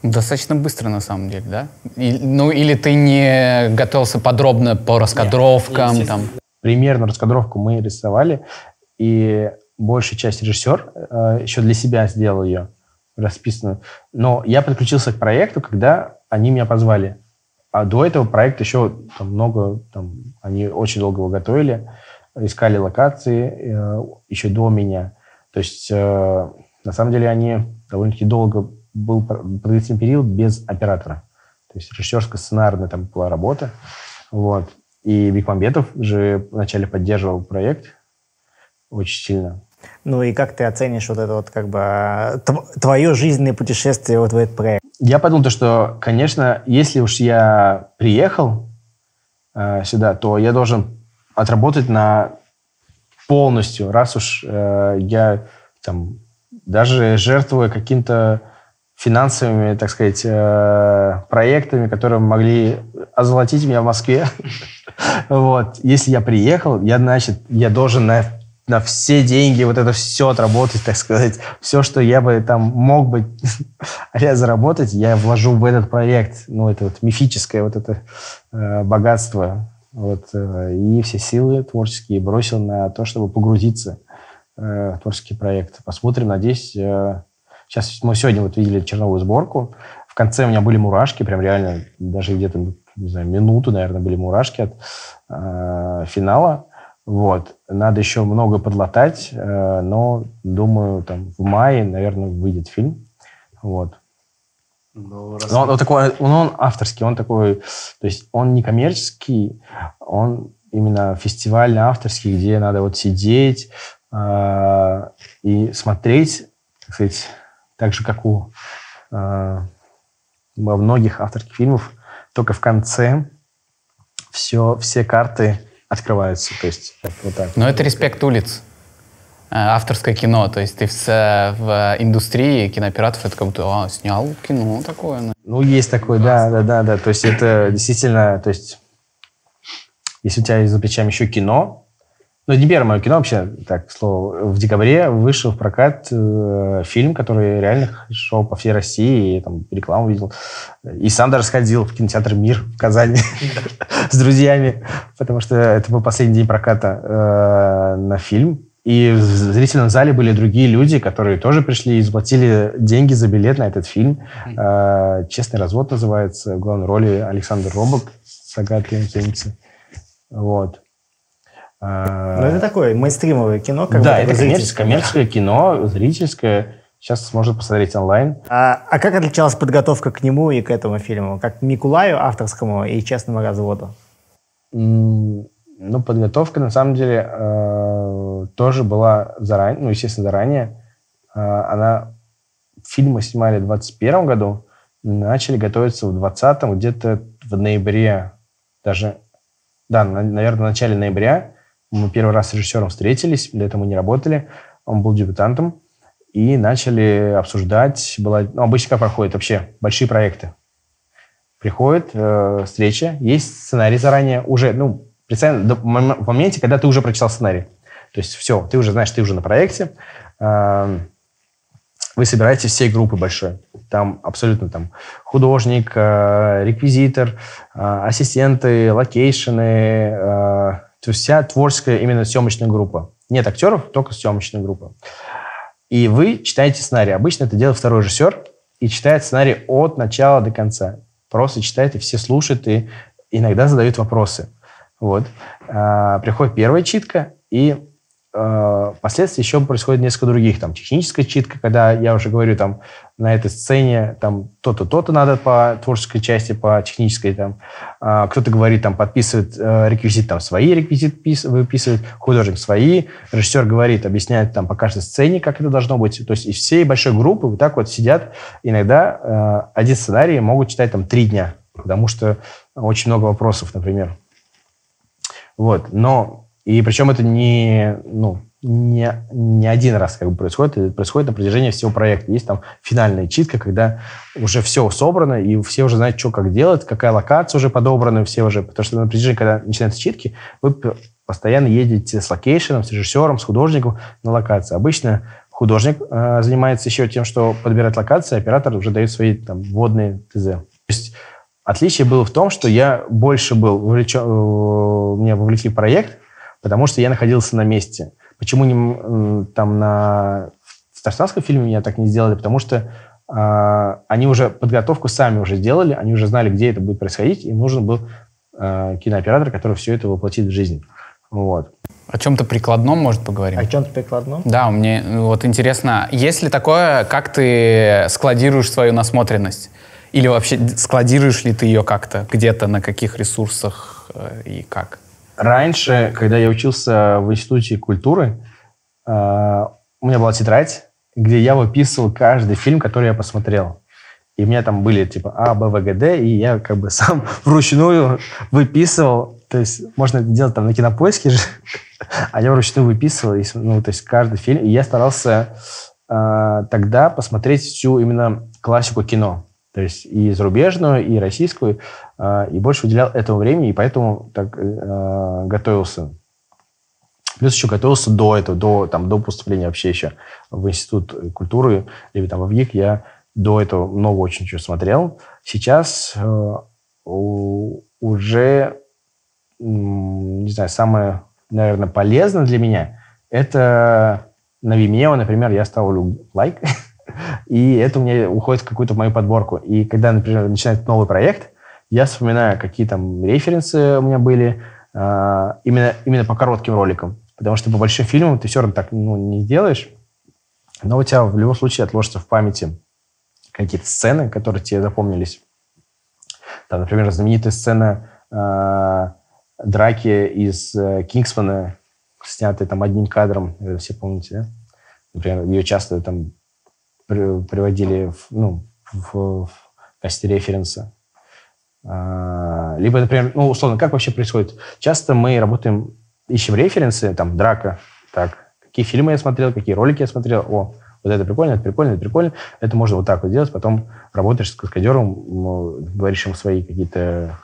Достаточно быстро, на самом деле, да? И- ну, или ты не готовился подробно по раскадровкам, там? Примерно раскадровку мы рисовали, и большая часть режиссер э, еще для себя сделал ее расписанную. Но я подключился к проекту, когда они меня позвали. А до этого проект еще там, много, там, они очень долго его готовили, искали локации э, еще до меня. То есть, э, на самом деле, они довольно-таки долго был пр- продолжительный период без оператора. То есть режиссерско-сценарная там была работа. Вот. И Бекмамбетов же вначале поддерживал проект очень сильно. Ну и как ты оценишь вот это вот как бы а, тв- твое жизненное путешествие вот в этот проект? Я подумал, то, что, конечно, если уж я приехал э, сюда, то я должен отработать на полностью, раз уж э, я там даже жертвуя каким-то финансовыми, так сказать, э, проектами, которые могли озолотить меня в Москве. Вот. Если я приехал, я, значит, я должен на, на все деньги вот это все отработать, так сказать. Все, что я бы там мог бы заработать, я вложу в этот проект. Ну, это вот мифическое вот это э, богатство. Вот, э, и все силы творческие бросил на то, чтобы погрузиться э, в творческий проект. Посмотрим, надеюсь. э, сейчас мы сегодня вот видели черновую сборку. В конце у меня были мурашки, прям реально, даже где-то, не знаю, минуту, наверное, были мурашки от э, финала. Вот. Надо еще много подлатать, э, но, думаю, там в мае, наверное, выйдет фильм. Вот. Ну, раз- Но он, он такой, он, он авторский, он такой, то есть он не коммерческий, он именно фестивальный авторский, где надо вот сидеть и смотреть, так сказать, так же, как у э, во многих авторских фильмов, только в конце все, все карты открываются. То есть вот так. Но это респект улиц. Э, Авторское кино. То есть ты в, в индустрии кинооператоров это как будто, а, снял кино такое. ну». Ну, есть такой, да, да, да, да. То есть это действительно, то есть если у тебя за плечами еще кино, ну, это не первое мое кино вообще, так, к слову. В декабре вышел в прокат э, фильм, который реально шел по всей России, и там рекламу видел. И сам даже сходил в кинотеатр «Мир» в Казани с друзьями, потому что это был последний день проката э, на фильм. И в зрительном зале были другие люди, которые тоже пришли и заплатили деньги за билет на этот фильм. Э, «Честный развод» называется. В главной роли Александр Робок с Агатой. Вот. Ну, это такое мейнстримовое кино, как да, это коммерческое, коммерческое кино, зрительское. Сейчас можно посмотреть онлайн. А, а как отличалась подготовка к нему и к этому фильму? Как к Микулаю авторскому и честному разводу? Ну, подготовка, на самом деле, э, тоже была заранее, ну, естественно, заранее. Э, Она... Фильм мы снимали в 21 году, начали готовиться в 20 где-то в ноябре, даже, да, на- наверное, в начале ноября. Мы первый раз с режиссером встретились, до этого мы не работали, он был дебютантом, и начали обсуждать, была, ну, обычно как проходит вообще, большие проекты. Приходит э, встреча, есть сценарий заранее, уже, ну, мом- в моменте, когда ты уже прочитал сценарий. То есть все, ты уже знаешь, ты уже на проекте, э, вы собираетесь всей группы большой. Там абсолютно там художник, э, реквизитор, э, ассистенты, локейшены, э, то есть вся творческая именно съемочная группа. Нет актеров, только съемочная группа. И вы читаете сценарий. Обычно это делает второй режиссер и читает сценарий от начала до конца. Просто читает, и все слушают, и иногда задают вопросы. Вот. А, приходит первая читка, и э, впоследствии еще происходит несколько других. Там техническая читка, когда я уже говорю, там на этой сцене там то-то, то-то надо по творческой части, по технической. Там. А, кто-то говорит, там подписывает э, реквизит, там свои реквизиты пис- выписывает, художник свои, режиссер говорит, объясняет там по каждой сцене, как это должно быть. То есть из всей большой группы вот так вот сидят. Иногда э, один сценарий могут читать там три дня, потому что очень много вопросов, например. Вот, но и причем это не, ну, не, не один раз как бы происходит, это происходит на протяжении всего проекта. Есть там финальная читка, когда уже все собрано, и все уже знают, что как делать, какая локация уже подобрана, все уже, потому что на протяжении, когда начинаются читки, вы постоянно едете с location ом, с режиссером, с художником на локации. Обычно художник э, занимается еще тем, что подбирает локации, а оператор уже дает свои там вводные ТЗ. То есть Отличие было в том, что я больше был вовлечен, э, меня вовлекли в проект, потому что я находился на месте. Почему не, там на в Татарстанском фильме меня так не сделали? Потому что а, они уже подготовку сами уже сделали, они уже знали, где это будет происходить, им нужен был а, кинооператор, который все это воплотит в жизнь. Вот. О чем-то прикладном, может, поговорим? О чем-то прикладном? Да, мне ну, вот интересно, есть ли такое, как ты складируешь свою насмотренность? Или вообще складируешь ли ты ее как-то где-то, на каких ресурсах э, и как? Раньше, когда я учился в Институте культуры, э, у меня была тетрадь, где я выписывал каждый фильм, который я посмотрел. И у меня там были типа А, Б, В, Г, Д, и я как бы сам вручную выписывал. То есть можно делать там на кинопоиске же, а я вручную выписывал, и, ну, то есть каждый фильм. И я старался э, тогда посмотреть всю именно классику кино. То есть и зарубежную, и российскую. э, и больше уделял этому времени, и поэтому так э, готовился. Плюс еще готовился до этого, до, там, до поступления вообще еще в Институт культуры или там в ВГИК. Я до этого много очень чего смотрел. Сейчас э, уже, не знаю, самое, наверное, полезное для меня это на Vimeo, например, я ставлю лайк, и это у меня уходит в какую-то мою подборку. И когда, например, начинает новый проект, я вспоминаю, какие там референсы у меня были, а, именно, именно по коротким роликам. Потому что по большим фильмам ты все равно так ну, не сделаешь. Но у тебя в любом случае отложатся в памяти какие-то сцены, которые тебе запомнились. Там, например, знаменитая сцена э, драки из э, Кингсмана, снятая там одним кадром, наверное, все помните, да? Например, ее часто там приводили в, ну, в, в качестве референса. А, Либо, например, ну, условно, как вообще происходит? Часто мы работаем, ищем референсы, там, драка, так, какие фильмы я смотрел, какие ролики я смотрел, о, вот это прикольно, это прикольно, это прикольно. Это можно вот так вот делать, потом работаешь с каскадером, говоришь ему свои какие-то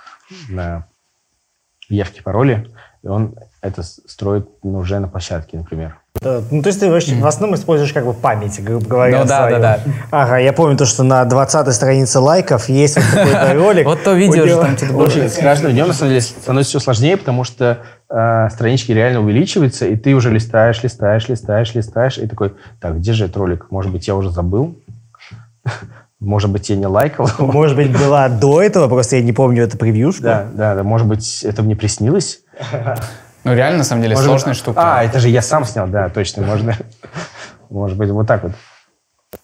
явки, пароли, и он это строит ну, уже на площадке, например. Да, Ну, то есть ты вообще в основном используешь как бы память, грубо говоря, Ну да, свою. да, Ага, я помню то, что на 20 странице лайков есть вот какой-то ролик. Вот то видео же там что-то было. Очень с каждым днем, на самом деле, становится все сложнее, потому что э, странички реально увеличиваются, и ты уже листаешь, листаешь, листаешь, листаешь, и такой, так, где же этот ролик? Может быть, я уже забыл? Может быть, я не лайкал? Может быть, была до этого, просто я не помню эту превьюшку. Да, да, да, может быть, это мне приснилось? Ну, реально, на самом деле, Может сложная быть- штука. А, это же я сам снял, да, точно, можно. Может быть, вот так вот.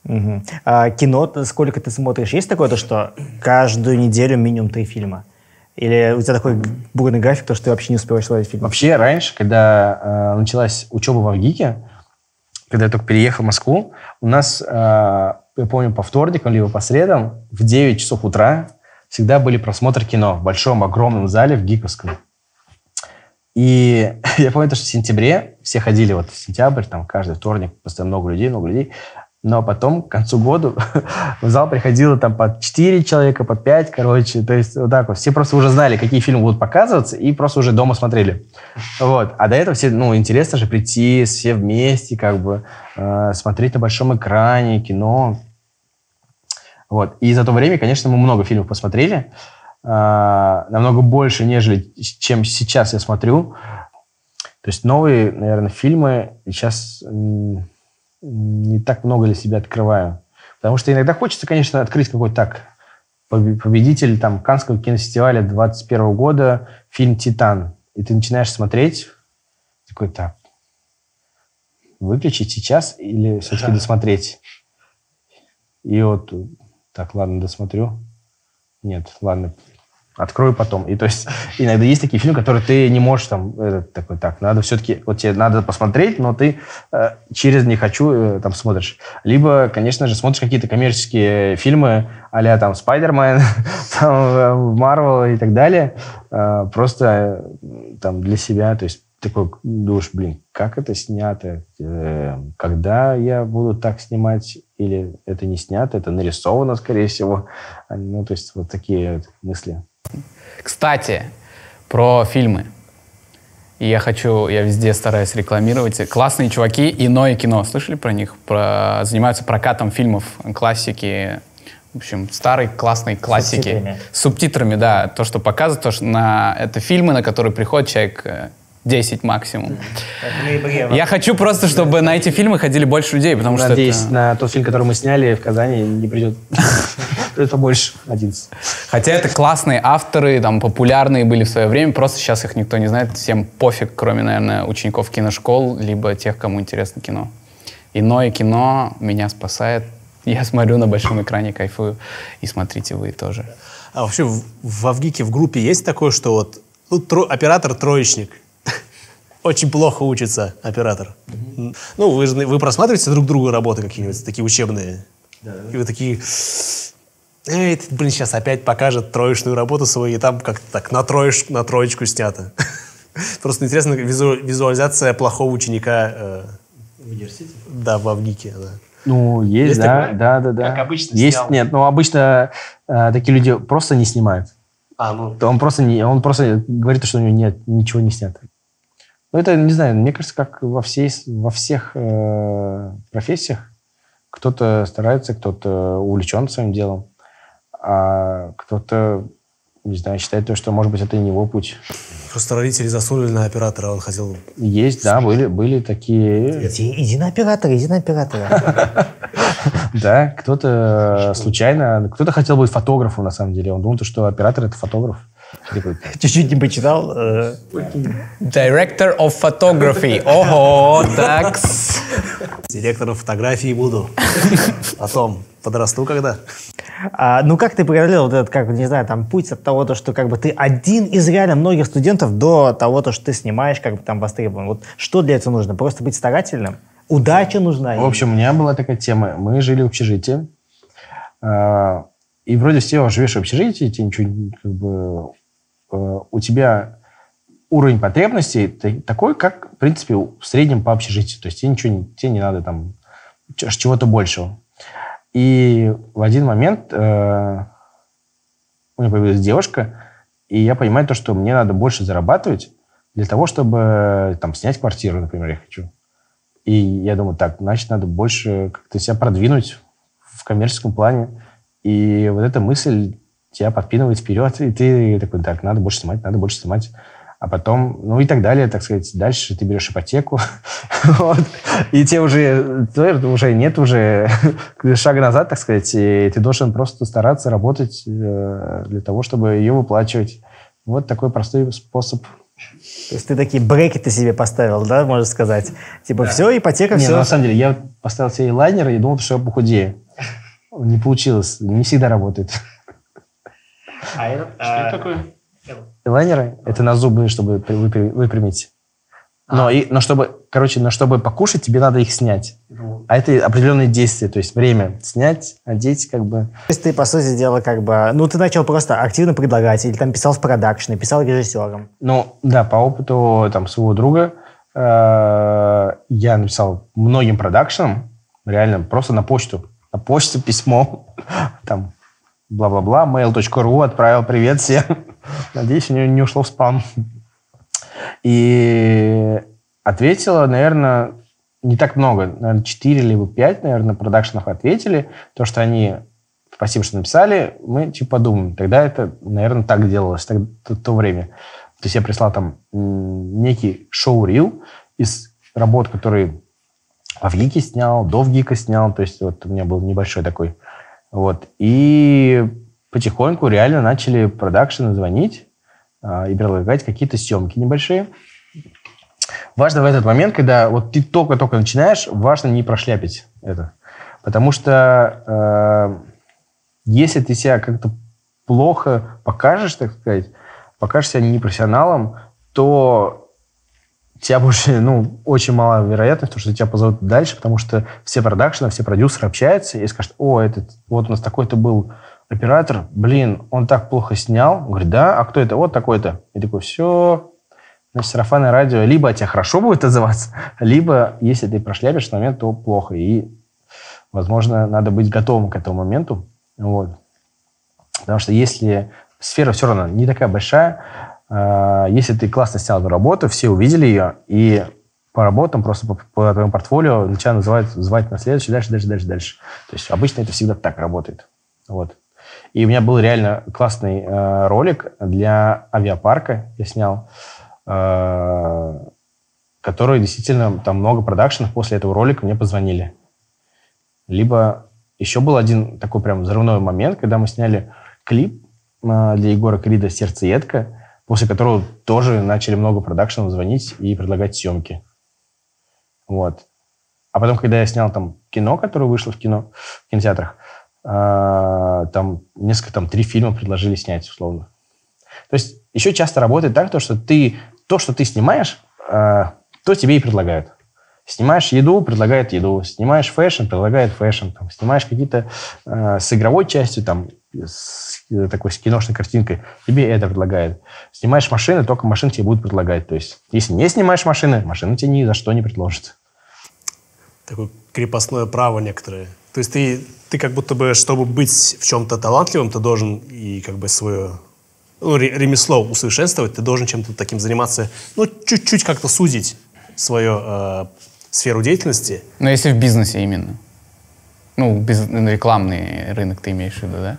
Мгм. А кино, сколько ты смотришь? Есть такое, то, что каждую неделю минимум три фильма? Или у тебя такой бурный график, то, что ты вообще не успеваешь смотреть фильм? Вообще, раньше, когда э, началась учеба в Авгике, когда я только переехал в Москву, у нас, э, я помню, по вторникам, либо по средам в 9 часов утра всегда были просмотры кино в большом, огромном зале в Гиковском. И я помню, то, что в сентябре все ходили, вот в сентябрь, там каждый вторник, постоянно много людей, много людей. Но потом, к концу года, в зал приходило там по 4 человека, по 5, короче. То есть вот так вот. Все просто уже знали, какие фильмы будут показываться, и просто уже дома смотрели. Вот. А до этого все, ну, интересно же прийти все вместе, как бы, э, смотреть на большом экране кино. Вот. И за то время, конечно, мы много фильмов посмотрели. э, намного больше, нежели чем сейчас я смотрю. То есть новые, наверное, фильмы сейчас не так много для себя открываю. Потому что иногда хочется, конечно, открыть какой-то так побе- победитель там Каннского кинофестиваля 21 года, фильм «Титан». И ты начинаешь смотреть, такой, так, выключить сейчас или все-таки досмотреть? И вот, так, ладно, досмотрю. Нет, ладно, открою потом. И то есть иногда есть такие фильмы, которые ты не можешь там, э, такой, так, надо все-таки, вот тебе надо посмотреть, но ты э, через «не хочу» э, там смотришь. Либо, конечно же, смотришь какие-то коммерческие фильмы а там «Спайдермен», там э, «Марвел» и так далее, э, просто э, там для себя, то есть такой думаешь, блин, как это снято? Э, когда я буду так снимать? Или это не снято, это нарисовано, скорее всего. А, Ну, то есть вот такие мысли. Кстати, про фильмы. И я хочу, я везде стараюсь рекламировать. Классные чуваки, иное кино. Слышали про них? Про, занимаются прокатом фильмов, классики. В общем, старой классной классики. субтитрами. С субтитрами, да. То, что показывает, то, что на, это фильмы, на которые приходит человек э, 10 максимум. Я хочу просто, чтобы на эти фильмы ходили больше людей, потому что Надеюсь, это- на тот фильм, который мы сняли в Казани, не придет. Придет побольше, 11. Хотя это классные авторы, там, популярные были в свое время, просто сейчас их никто не знает, всем пофиг, кроме, наверное, учеников киношкол, либо тех, кому интересно кино. Иное кино меня спасает. Я смотрю на большом экране, кайфую. И смотрите вы тоже. А вообще в, в Авгике в группе есть такое, что вот ну, тро- оператор троечник. Очень плохо учится оператор. Ну, вы же вы просматриваете друг другу работы какие-нибудь такие учебные. И вы такие. Эй, ты, блин, сейчас опять покажет троечную работу свою, и там как-то так на, троеч, на троечку снято. Просто интересно визу- визуализация плохого ученика э, да, в Авгике. Да. Ну, есть, Есть да, такое? да, да, да. Как обычно Есть, снял? нет, ну, обычно э, такие люди просто не снимают. А, ну, То он просто, не, он просто говорит, что у него нет, ничего не снято. Ну, это, не знаю, мне кажется, как во, всей, во всех э, профессиях. Кто-то старается, кто-то увлечен своим делом, а кто-то, не знаю, считает, то, что, может быть, это и не его путь. просто родители засунули на оператора, он хотел Есть, да, были, были такие... Иди, иди на оператора, иди на оператора. Да, кто-то случайно... Кто-то хотел быть фотографом, на самом деле. Он думал, что оператор — это фотограф. Такой, Чуть-чуть не почитал. э, Director of Photography. Ого, такс. Директором фотографии буду. Потом подрасту когда. А, ну, как ты преодолел вот этот, как, не знаю, там, путь от того, то, что как бы ты один из реально многих студентов до того, то, что ты снимаешь, как бы там востребован. Вот что для этого нужно? Просто быть старательным? Удача нужна? В общем, у меня была такая тема. Мы жили в общежитии. э, и вроде все живешь в общежитии, тебе ничего, как бы, э, у тебя уровень потребностей та- такой, как, в принципе, в среднем по общежитию. То есть тебе ничего не, тебе не надо там чего-то большего. И в один момент э, у меня появилась девушка, и я понимаю то, что мне надо больше зарабатывать для того, чтобы там снять квартиру, например, я хочу. И я думаю, так, значит, надо больше как-то себя продвинуть в коммерческом плане. И вот эта мысль тебя подпинывает вперед, и ты такой, так, надо больше снимать, надо больше снимать. А потом, ну и так далее, так сказать, дальше ты берешь ипотеку, вот, и тебе уже, уже нет уже шага назад, так сказать, и ты должен просто стараться работать э, для того, чтобы ее выплачивать. Вот такой простой способ. То есть ты такие брекеты себе поставил, да, можно сказать? Типа все, ипотека, Не, все. ну, на самом деле, я поставил себе лайнер и думал, что я похудею. Не получилось, не всегда работает. Что это такое? Лайнеры — это на зубы, чтобы выпрямить. Но, и, но чтобы, короче, но чтобы покушать, тебе надо их снять. А это определенные действия, то есть время снять, одеть, как бы. То есть ты, по сути дела, как бы... Ну, ты начал просто активно предлагать, или там писал в продакшене, писал режиссером. Ну, да, по опыту там своего друга э, я написал многим продакшенам, реально, просто на почту. На почту письмо, там, бла-бла-бла, mail.ru, отправил привет всем. Надеюсь, у нее не ушло в спам. И ответила, наверное, не так много, наверное, 4 либо 5, наверное, продакшенов ответили, то, что они спасибо, что написали, мы типа подумаем. Тогда это, наверное, так делалось так, в то время. То есть я прислал там некий шоу-рил из работ, которые в Гике снял, до в Гика снял, то есть вот у меня был небольшой такой. Вот. И потихоньку реально начали продакшены звонить а, и предлагать какие-то съемки небольшие. Важно в этот момент, когда вот ты только-только начинаешь, важно не прошляпить это. Потому что э, если ты себя как-то плохо покажешь, так сказать, покажешь себя непрофессионалом, то тебя больше, ну, очень мало вероятность, что тебя позовут дальше, потому что все продакшены, все продюсеры общаются и скажут, о, этот, вот у нас такой-то был оператор, блин, он так плохо снял. Он говорит, да, а кто это? Вот такой-то. И такой, все, значит, сарафанное радио, либо о тебя хорошо будет отзываться, либо, если ты прошляпишь момент, то плохо. И, возможно, надо быть готовым к этому моменту. Вот. Потому что если сфера все равно не такая большая, э, если ты классно снял эту работу, все увидели ее, и по работам, просто по, по твоему портфолио тебя называют, звать на следующий, дальше, дальше, дальше, дальше. То есть обычно это всегда так работает. Вот. И у меня был реально классный э, ролик для авиапарка, я снял, э, который действительно, там много продакшенов после этого ролика мне позвонили. Либо еще был один такой прям взрывной момент, когда мы сняли клип э, для Егора Крида «Сердцеедка», после которого тоже начали много продакшенов звонить и предлагать съемки. Вот. А потом, когда я снял там кино, которое вышло в кино, в кинотеатрах, там несколько, там три фильма предложили снять, условно. То есть еще часто работает так, то, что ты, то, что ты снимаешь, э, то тебе и предлагают. Снимаешь еду, предлагают еду. Снимаешь fashion, предлагают fashion. Там, снимаешь какие-то э, с игровой частью, там, с э, такой с киношной картинкой, тебе это предлагают. Снимаешь машины, только машин тебе будут предлагать. То есть, если не снимаешь машины, машины тебе ни за что не предложат. Такое крепостное право некоторое. То есть ты, ты как будто бы, чтобы быть в чем-то талантливым, ты должен и как бы свое ну, ре- ремесло усовершенствовать, ты должен чем-то таким заниматься, ну, чуть-чуть как-то сузить свою э, сферу деятельности. Но если в бизнесе именно. Ну, без, рекламный рынок ты имеешь в виду, да?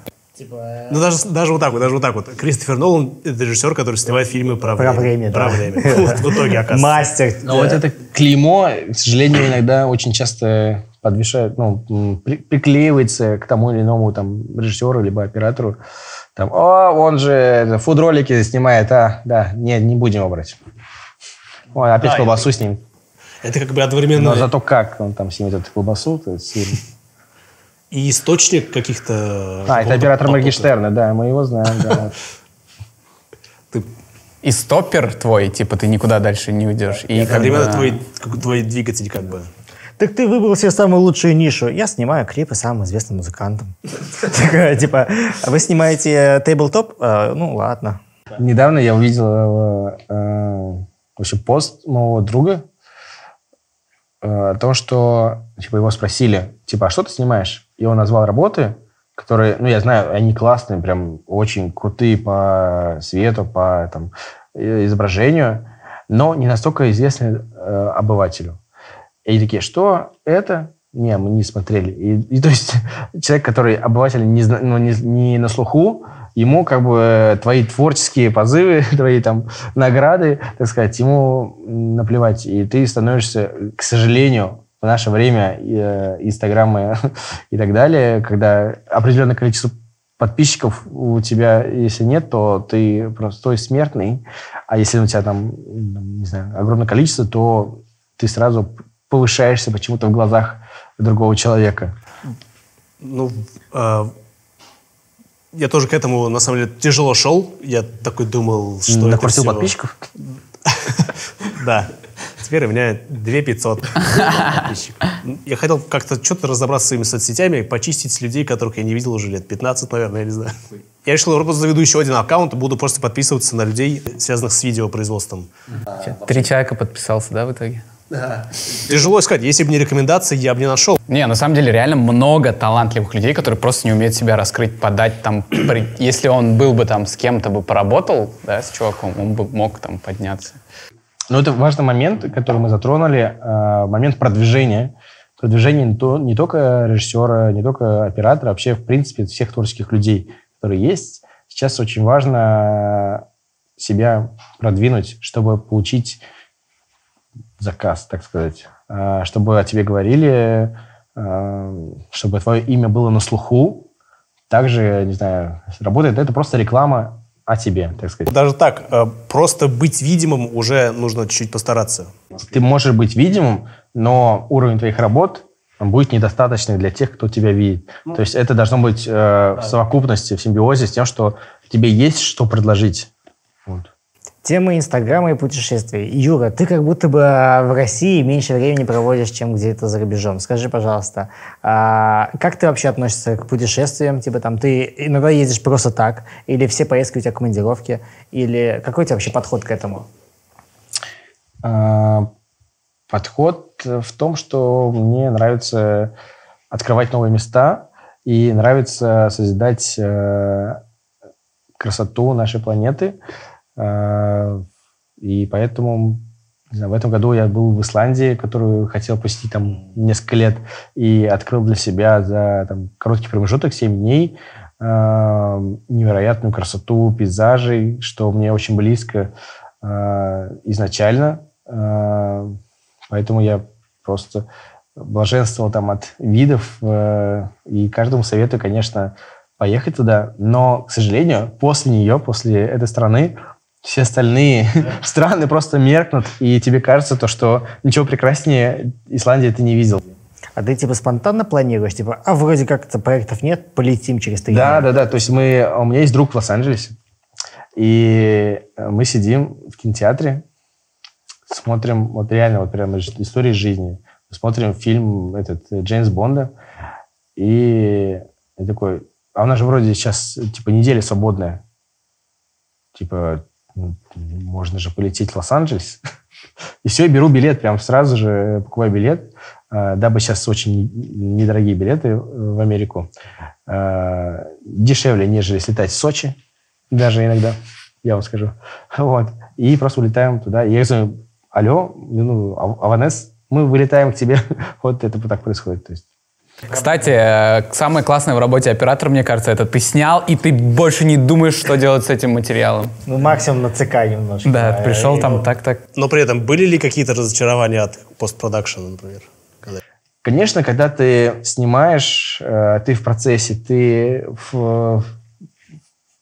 Ну, даже, даже вот так вот, даже вот так вот. Кристофер Нолан — это режиссер, который снимает фильмы про, Про время, Про да. время. Вот в итоге, оказывается. Мастер. Но вот это клеймо, к сожалению, иногда очень часто подвешает, ну, при- приклеивается к тому или иному там режиссеру либо оператору. Там, о, он же это, фуд-ролики снимает, а, да, нет, не будем его брать. Ой, опять А, колбасу снимет. Это как бы одновременно Но зато как он там снимет эту колбасу, то есть. И источник каких-то... А, это оператор потока. Моргенштерна, да, мы его знаем, да. Ты И стоппер твой, типа, ты никуда дальше не уйдешь. И одновременно бы- твой, твой двигатель как бы... Так ты выбрал себе самую лучшую нишу. Я снимаю клипы самым известным музыкантам. Такая, Типа, «А вы снимаете тейблтоп? А, Ну, ладно. Недавно я увидел э, э, вообще пост моего друга э, о том, что типа его спросили, типа, а что ты снимаешь? И он назвал работы, которые, ну, я знаю, они классные, прям очень крутые по свету, по там, изображению, но не настолько известны э, обывателю. И они такие, что это? Не, мы не смотрели. И, и то есть человек, который обыватель не, ну, не, не на слуху, ему как бы э, твои творческие позывы, твои там награды, так сказать, ему наплевать. И ты становишься, к сожалению, в наше время э, Инстаграмы и так далее, когда определенное количество подписчиков у тебя, если нет, то ты простой смертный. А если у тебя там, м, не знаю, огромное количество, то ты сразу повышаешься почему-то в глазах другого человека. Ну, э, я тоже к этому, на самом деле, тяжело шел. Я такой думал, что это Накрутил всё- подписчиков? Да. Теперь у меня 2 500 подписчиков. Я хотел как-то что-то разобраться с своими соцсетями, почистить с людей, которых я не видел уже лет 15, наверное, я не знаю. Я решил, я просто заведу еще один аккаунт и буду просто подписываться на людей, связанных с видеопроизводством. Три человека подписался, да, в итоге? Тяжело искать. Если бы не рекомендации, я бы не нашел. Не, на самом деле реально много талантливых людей, которые просто не умеют себя раскрыть, подать там. при- Если он был бы там с кем-то бы поработал, да, с чуваком, он бы мог там подняться. Но это важный момент, который мы затронули, э, момент продвижения. Продвижение не, то- не только режиссера, не только оператора, вообще, в принципе, всех творческих людей, которые есть. Сейчас очень важно себя продвинуть, чтобы получить заказ, так сказать. Э, Чтобы о тебе говорили, э, чтобы твое имя было на слуху. Также, не знаю, работает это просто реклама о тебе, так сказать. Даже так, э, просто быть видимым уже нужно чуть-чуть постараться. ты можешь быть видимым, но уровень твоих работ будет недостаточный для тех, кто тебя видит. То есть это должно быть э, в совокупности, в симбиозе с тем, что тебе есть что предложить. Тема Инстаграма и путешествий. Юра, ты как будто бы а, в России меньше времени проводишь, чем где-то за рубежом. Скажи, пожалуйста, а, как ты вообще относишься к путешествиям? Типа там ты иногда ездишь просто так? Или все поездки у тебя командировки? Или какой у тебя вообще подход к этому? А, Подход в том, что мне нравится открывать новые места и нравится созидать э, красоту нашей планеты. И поэтому не знаю, в этом году я был в Исландии, которую хотел посетить там несколько лет, и открыл для себя за там, короткий промежуток, 7 дней, э, невероятную красоту пейзажей, что мне очень близко э, изначально. Поэтому я просто блаженствовал там от видов. э, И каждому советую, конечно, поехать туда. Но, к сожалению, после нее, после этой страны, все остальные страны просто меркнут, и тебе кажется то, что ничего прекраснее Исландии ты не видел. А ты типа спонтанно планируешь? Типа, а вроде как-то проектов нет, полетим через три Да, дня. да, да. То есть мы, у меня есть друг в Лос-Анджелесе, и мы сидим в кинотеатре, смотрим вот реально вот прям ж- истории жизни. Смотрим фильм этот э, Джеймс Бонда, и я такой, а у нас же вроде сейчас типа неделя свободная. Типа, ну, можно же полететь в Лос-Анджелес. И все, я беру билет, прям сразу же покупаю билет, э, дабы сейчас очень недорогие билеты э, в Америку. Э, Дешевле, нежели слетать в Сочи, даже иногда, я вам скажу. Вот. И просто улетаем туда. И я говорю, алло, ну, А- Аванес, мы вылетаем к тебе. Вот это так происходит. То есть. Кстати, э, самое классное в работе оператора, мне кажется, это ты снял, и ты больше не думаешь, что делать с этим материалом. Ну, максимум на ЦК немножко. Да, Э, пришел и там вот. так-так. Но при этом были ли какие-то разочарования от постпродакшена, например? Когда- Конечно, когда ты снимаешь, э, ты в процессе, ты в,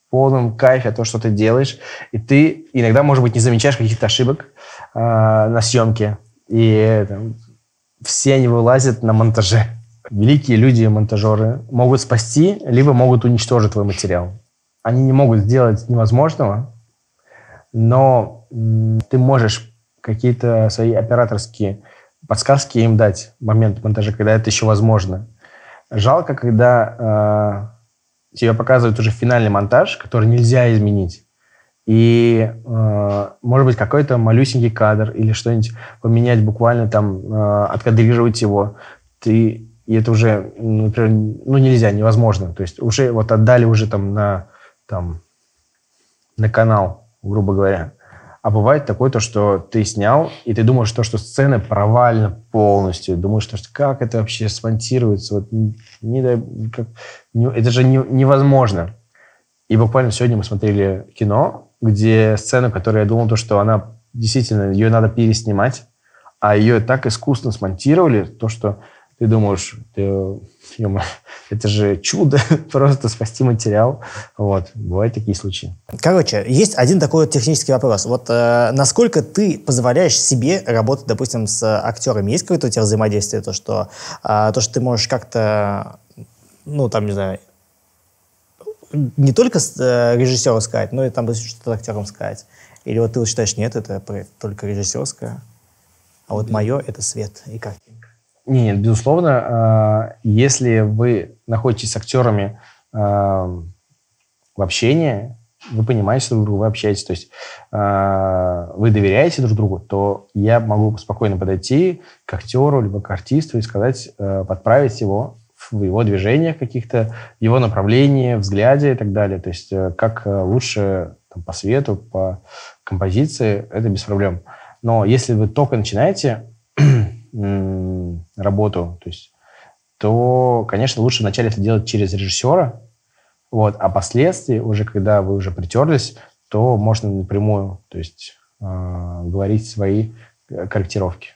полном кайфе от того, что ты делаешь, и ты иногда, может быть, не замечаешь каких-то ошибок э, на съемке, и там, все они вылазят на монтаже. Великие люди, монтажеры, могут спасти, либо могут уничтожить твой материал. Они не могут сделать невозможного, но ты можешь какие-то свои операторские подсказки им дать в момент монтажа, когда это еще возможно. Жалко, когда э, тебе показывают уже финальный монтаж, который нельзя изменить. И, э, может быть, какой-то малюсенький кадр или что-нибудь поменять, буквально там э, откадрировать его. Ты, и это уже, например, ну, нельзя, невозможно. То есть уже вот отдали уже там на, там, на канал, грубо говоря. А бывает такое, то, что ты снял, и ты думаешь, то, что сцена провальна полностью. Думаешь, что, как это вообще смонтируется. Вот, не, дай, как, не, это же не, невозможно. И буквально сегодня мы смотрели кино, где сцена, которую я думал, то, что она действительно, ее надо переснимать, а ее так искусно смонтировали, то, что ты думаешь, ё это же чудо, просто спасти материал. Вот, бывают такие случаи. Короче, есть один такой вот технический вопрос. Вот э, насколько ты позволяешь себе работать, допустим, с актерами? Есть какое-то у тебя взаимодействие, то, что, э, то, что ты можешь как-то, ну, там, не знаю, не только с, э, режиссеру сказать, но и там что-то актерам сказать? Или вот ты вот считаешь, нет, это только режиссерское, а вот мое — это свет и картинка? Нет, безусловно, а, если вы находитесь с актерами а, в общении, вы понимаете друг друга, вы общаетесь, то есть а, вы доверяете друг другу, то я могу спокойно подойти к актеру либо к артисту и сказать, подправить его в его движениях каких-то, его направлении, взгляде и так далее. То есть э, как э, лучше там, по свету, по композиции, это без проблем. Но если вы только начинаете, работу, то есть, то, конечно, лучше вначале это делать через режиссера, вот, а последствия, уже когда вы уже притерлись, то можно напрямую, то есть, э, говорить свои э, корректировки.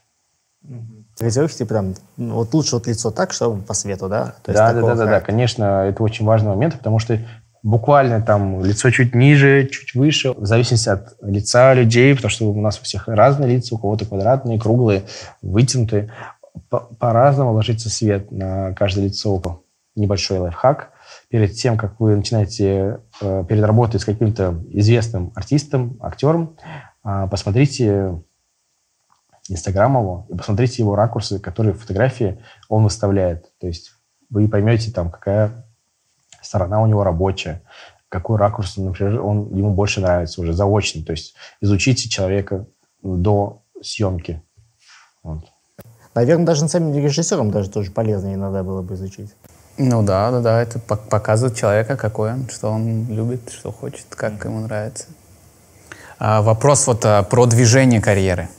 Корректировки, там, ну, вот лучше вот лицо так, чтобы по свету, да? То да, да, да, да, да, конечно, это очень важный момент, потому что буквально там лицо чуть ниже, чуть выше, в зависимости от лица людей, потому что у нас у всех разные лица, у кого-то квадратные, круглые, вытянутые. По-разному ложится свет на каждое лицо. Небольшой лайфхак. Перед тем, как вы начинаете э, перед работой с каким-то известным артистом, актером, э, посмотрите Инстаграм его и посмотрите его ракурсы, которые фотографии он выставляет. То есть вы поймете, там, какая сторона у него рабочая, какой ракурс, например, он, ему больше нравится уже заочно. То есть изучите человека до съемки. Вот. Наверное, даже деле режиссерам даже тоже полезно иногда было бы изучить. Ну да, да, да, это показывает человека, какой он, что он любит, что хочет, как ему нравится. А, вопрос вот а, про движение карьеры.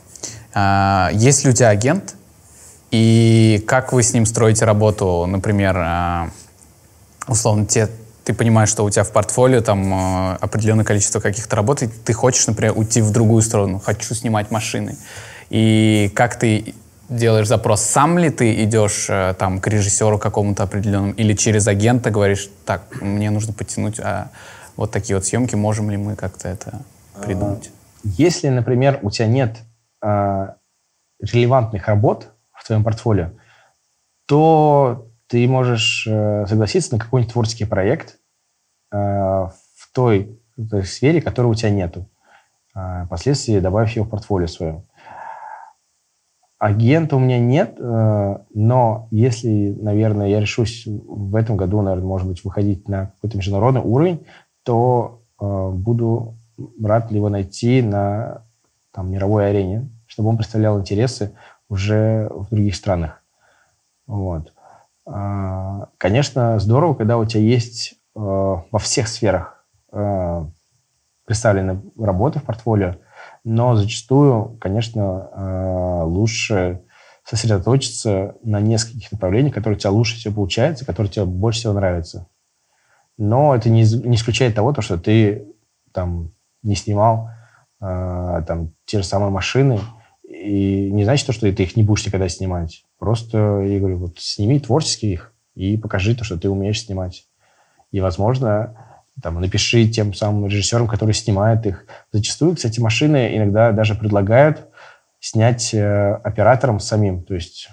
А, есть ли у тебя агент? И как вы с ним строите работу, например, а, условно, те, ты понимаешь, что у тебя в портфолио там э, определенное количество каких-то работ, и ты хочешь, например, уйти в другую сторону, хочу снимать машины. И как ты делаешь запрос, сам ли ты идешь э, там к режиссеру какому-то определенному, или через агента говоришь, так, мне нужно подтянуть а, вот такие вот съемки, можем ли мы как-то это придумать? Если, например, у тебя нет а, релевантных работ в твоем портфолио, то ты можешь э, согласиться на какой-нибудь творческий проект э, в той, в той сфере, которой у тебя нету. Э, впоследствии добавив его в портфолио свое. Агента у меня нет, но если, наверное, я решусь в этом году, наверное, может быть, выходить на какой-то международный уровень, то буду рад его найти на там, мировой арене, чтобы он представлял интересы уже в других странах. Вот. А, конечно, здорово, когда у тебя есть э, во всех сферах э, представлены работы в портфолио, но зачастую, конечно, э, лучше сосредоточиться на нескольких направлениях, которые у тебя лучше всего получаются, которые тебе больше всего нравятся. Но это не, не исключает того, что ты там не снимал там те же самые машины, и не значит, что ты их не будешь никогда снимать. Просто, я говорю, вот сними творчески их и покажи то, что ты умеешь снимать. И, возможно, там, напиши тем самым режиссерам, которые снимают их. Зачастую, кстати, машины иногда даже предлагают снять э, оператором самим, то есть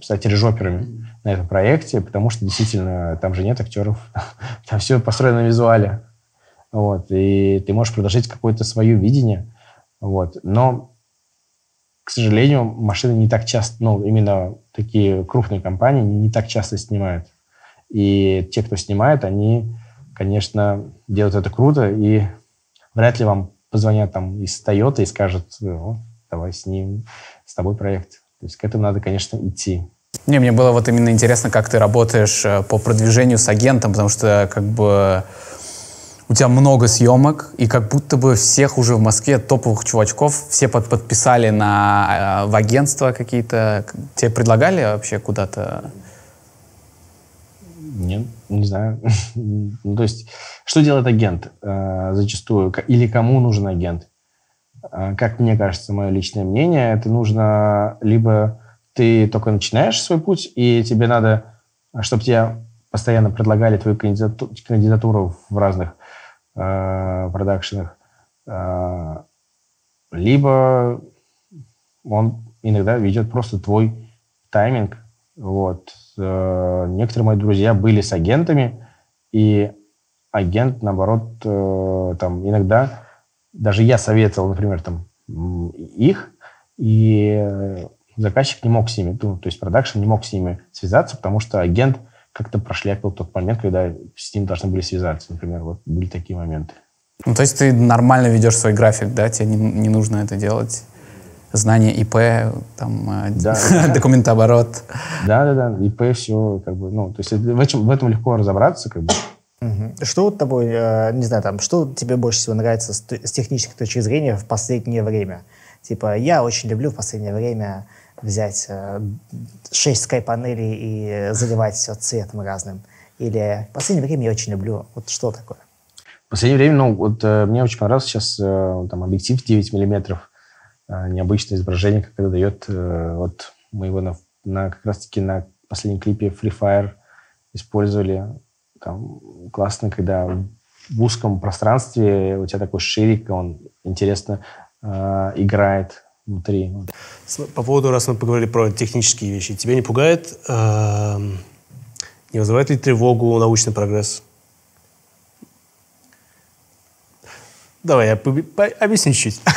стать режоперами на этом проекте, потому что действительно там же нет актеров, там все построено на визуале. Вот, и ты можешь предложить какое-то свое видение. Вот. Но к сожалению, машины не так часто, ну, именно такие крупные компании не так часто снимают. И те, кто снимает, они, конечно, делают это круто, и вряд ли вам позвонят там из Toyota и скажут, ну, давай снимем с тобой проект. То есть к этому надо, конечно, идти. Не, мне было вот именно интересно, как ты работаешь э, по продвижению с агентом, потому что как бы у тебя много съемок, и как будто бы всех уже в Москве топовых чувачков все под, подписали на, э, в агентство какие-то. Тебе предлагали вообще куда-то? Нет, не знаю. ну, то есть, что делает агент э, зачастую? Или кому нужен агент? Э, как мне кажется, мое личное мнение, это нужно либо ты только начинаешь свой путь, и тебе надо, чтобы тебе постоянно предлагали твою кандидатуру в разных э, продакшенах, э, либо он иногда ведет просто твой тайминг. Вот. Э, некоторые мои друзья были с агентами, и агент, наоборот, э, там иногда даже я советовал, например, там их, и заказчик не мог с ними, ну, то есть продакшн не мог с ними связаться, потому что агент как-то прошляпил тот момент, когда с ним должны были связаться, например. Вот были такие моменты. Ну, то есть ты нормально ведешь свой график, да? Тебе не, не нужно это делать? Знание ИП, там, э, да, документооборот. Да, да, да, ИП, все, как бы, ну, то есть в этом, в этом легко разобраться, как бы. Что вот тобой, э, не знаю, там, что тебе больше всего нравится с, с технической точки зрения в последнее время? Типа, я очень люблю в последнее время взять э, 6 скайп-панелей и заливать все цветом разным. Или в последнее время я очень люблю. Вот что такое? В последнее время, ну, вот э, мне очень понравился сейчас э, там объектив 9 миллиметров, э, необычное изображение, когда дает, э, вот мы его на, на, как раз-таки на последнем клипе Free Fire использовали. Там классно, когда в узком пространстве у тебя такой ширик, он интересно э, играет внутри. По поводу, раз мы поговорили про технические вещи, тебя не пугает, э, не вызывает ли тревогу научный прогресс? Давай, я объясню чуть-чуть.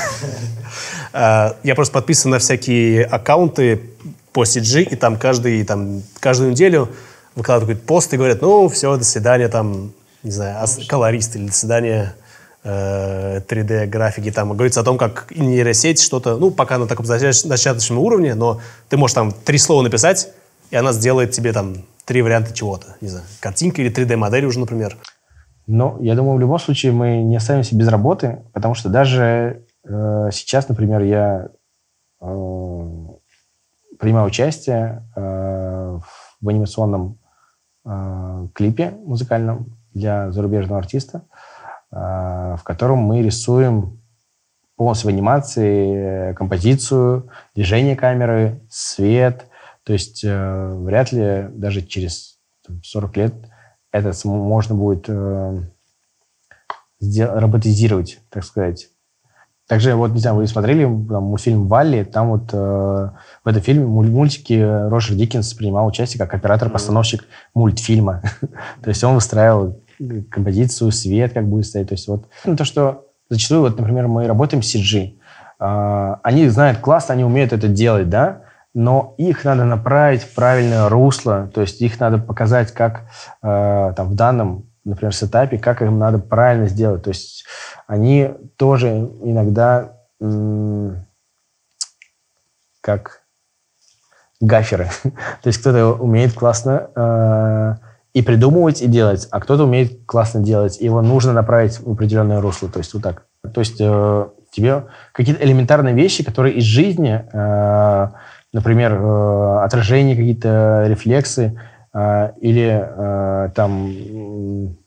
Э, я просто подписан на всякие аккаунты по CG, и там, каждый, там каждую неделю выкладывают пост и говорят, ну, все, до свидания, там, не знаю, колорист или до свидания 3D-графики, э, там говорится о том, как нейросеть что-то, ну, пока на таком начаточном уровне, но ты можешь там три слова написать, и она сделает тебе там три варианта чего-то, не знаю, картинка или 3D-модель уже, например. Ну, я думаю, в любом случае мы не останемся без работы, потому что даже э, сейчас, например, я э, принимаю участие э, в анимационном э, клипе музыкальном для зарубежного артиста. А, в котором мы рисуем полностью в анимации композицию, движение камеры, свет. То есть э, вряд ли даже через 40 лет это можно будет э, роботизировать, так сказать. Также, вот, не знаю, вы смотрели там, мультфильм «Валли», там вот э, в этом фильме, мультике Роджер Диккенс принимал участие как оператор-постановщик мультфильма. То есть он выстраивал композицию, свет как будет стоять. То есть вот ну, то, что зачастую, вот, например, мы работаем с CG, э, они знают классно, они умеют это делать, да, но их надо направить в правильное русло, то есть их надо показать, как э, там в данном, например, сетапе, как им надо правильно сделать. То есть они тоже иногда как гаферы. то есть кто-то умеет классно э, и придумывать, и делать, а кто-то умеет классно делать, и его нужно направить в определенное русло, то есть вот так. То есть э, тебе какие-то элементарные вещи, которые из жизни, э, например, э, отражение, какие-то рефлексы э, или э, там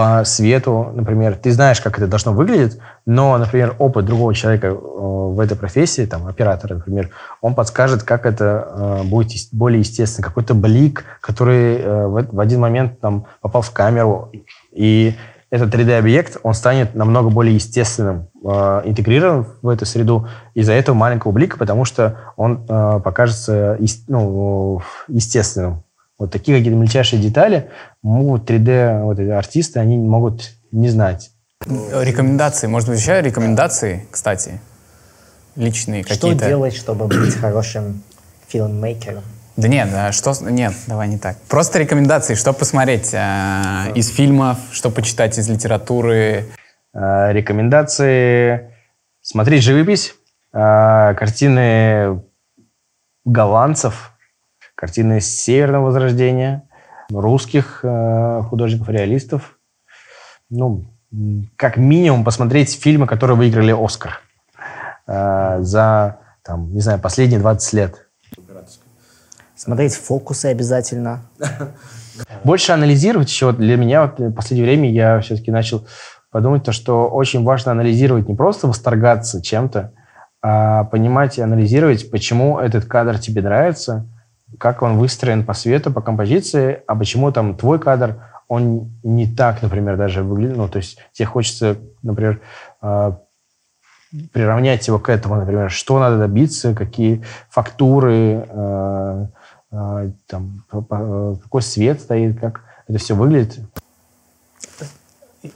по свету, например, ты знаешь, как это должно выглядеть, но, например, опыт другого человека э, в этой профессии, там, оператора, например, он подскажет, как это э, будет более естественно. Какой-то блик, который э, в, один момент там попал в камеру, и этот 3D-объект, он станет намного более естественным, э, интегрирован в эту среду из-за этого маленького блика, потому что он покажется ну, естественным. Вот такие какие-то мельчайшие детали могут 3D вот эти артисты, они могут не знать. Рекомендации, может быть, еще рекомендации, кстати? личные Что какие-то... делать, чтобы быть хорошим фильммейкером? Да нет, что... Нет, давай не так. Просто рекомендации, что посмотреть э, из фильмов, что почитать из литературы. Э, Рекомендации. Смотреть живопись. э, Картины голландцев. Картины Северного Возрождения. Русских э, художников-реалистов. Ну, как минимум посмотреть фильмы, которые выиграли Оскар э, за, там, не знаю, последние 20 лет. Смотреть фокусы обязательно. Больше анализировать еще. Вот для меня вот в последнее время я все-таки начал подумать, то, что очень важно анализировать, не просто восторгаться чем-то, а понимать и анализировать, почему этот кадр тебе нравится, как он выстроен по свету, по композиции, а почему там твой кадр, он не так, например, даже выглядит. Ну, то есть тебе хочется, например, э, приравнять его к этому, например, что надо добиться, какие фактуры, э, э, там, какой свет стоит, как это все выглядит.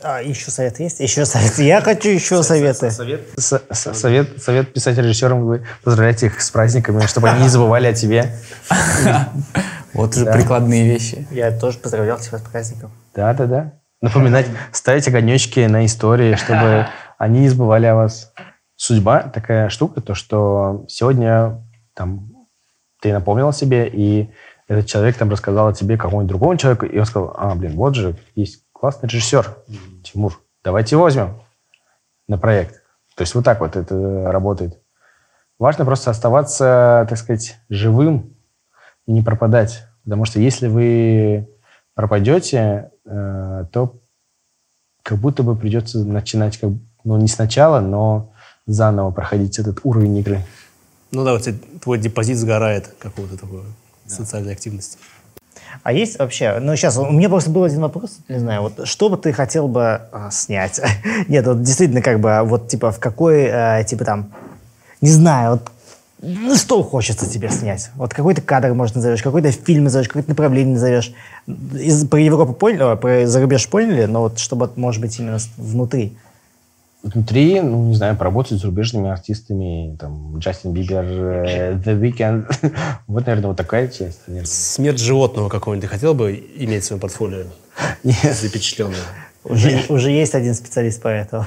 А, еще совет есть? Еще совет. Я хочу еще советы. Совет, совет писать режиссерам, вы поздравляйте их с праздниками, чтобы они не забывали о тебе. Вот уже Да. прикладные вещи. Я тоже поздравлял тебя с праздником. Да-да-да. Напоминать, ставить огонечки на истории, чтобы они не забывали о вас. Судьба такая штука, то, что сегодня там ты напомнил о себе, и этот человек там рассказал о тебе какому-нибудь другому человеку, и он сказал, а, блин, вот же есть классный режиссер, Тимур, давайте его возьмем на проект. То есть вот так вот это работает. Важно просто оставаться, так сказать, живым и не пропадать. Потому что если вы пропадете, э, то как будто бы придется начинать, как, ну, не сначала, но заново проходить этот уровень игры. Ну да, тебя твой депозит сгорает какого-то такой социальной активности. А есть вообще, ну сейчас, у меня просто был один вопрос, не знаю, вот что бы ты хотел бы а, снять? Нет, вот действительно как бы, вот типа в какой, э, типа там, не знаю, вот ну, что хочется тебе снять? Вот какой-то кадр, может, назовешь, какой-то фильм назовешь, какое-то направление назовешь. Из, про Европу поняли, о, про зарубеж поняли, но вот чтобы, может быть, именно внутри. Внутри, ну, не знаю, поработать с зарубежными артистами, там, Джастин Бибер, э, The Weeknd. Вот, наверное, вот такая часть. наверное. Смерть животного какого-нибудь ты хотел бы иметь в своем портфолио? Нет. Запечатленное. Уже, уже есть один специалист по этому.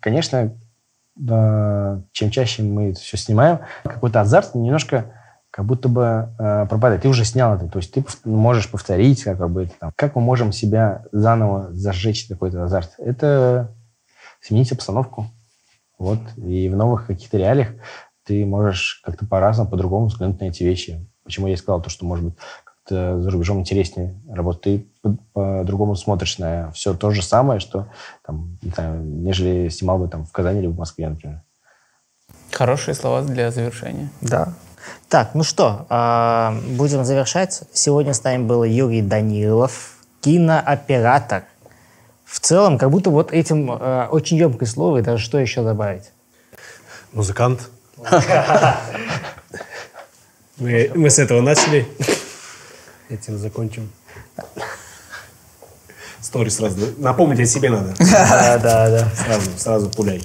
Конечно, да, чем чаще мы это все снимаем, какой-то азарт немножко как будто бы э, пропадает. Ты уже снял это, то есть ты можешь повторить, как, бы это там. Как мы можем себя заново зажечь какой-то азарт? Это сменить обстановку. Вот. И в новых каких-то реалиях ты можешь как-то по-разному, по-другому взглянуть на эти вещи. Почему я и сказал то, что, может быть, как-то за рубежом интереснее работать. Ты по- по-другому смотришь на все то же самое, что там, не знаю, нежели снимал бы там в Казани или в Москве, например. Хорошие слова для завершения. Да. Так, ну что, а, будем завершать. Сегодня с нами был Юрий Данилов, кинооператор. В целом, как будто вот этим э, очень емкое слово, и даже что еще добавить? Музыкант. Мы, мы с этого начали. Этим закончим. Сторис сразу. Напомнить о себе надо. Да, да, да. Сразу, сразу пуляй.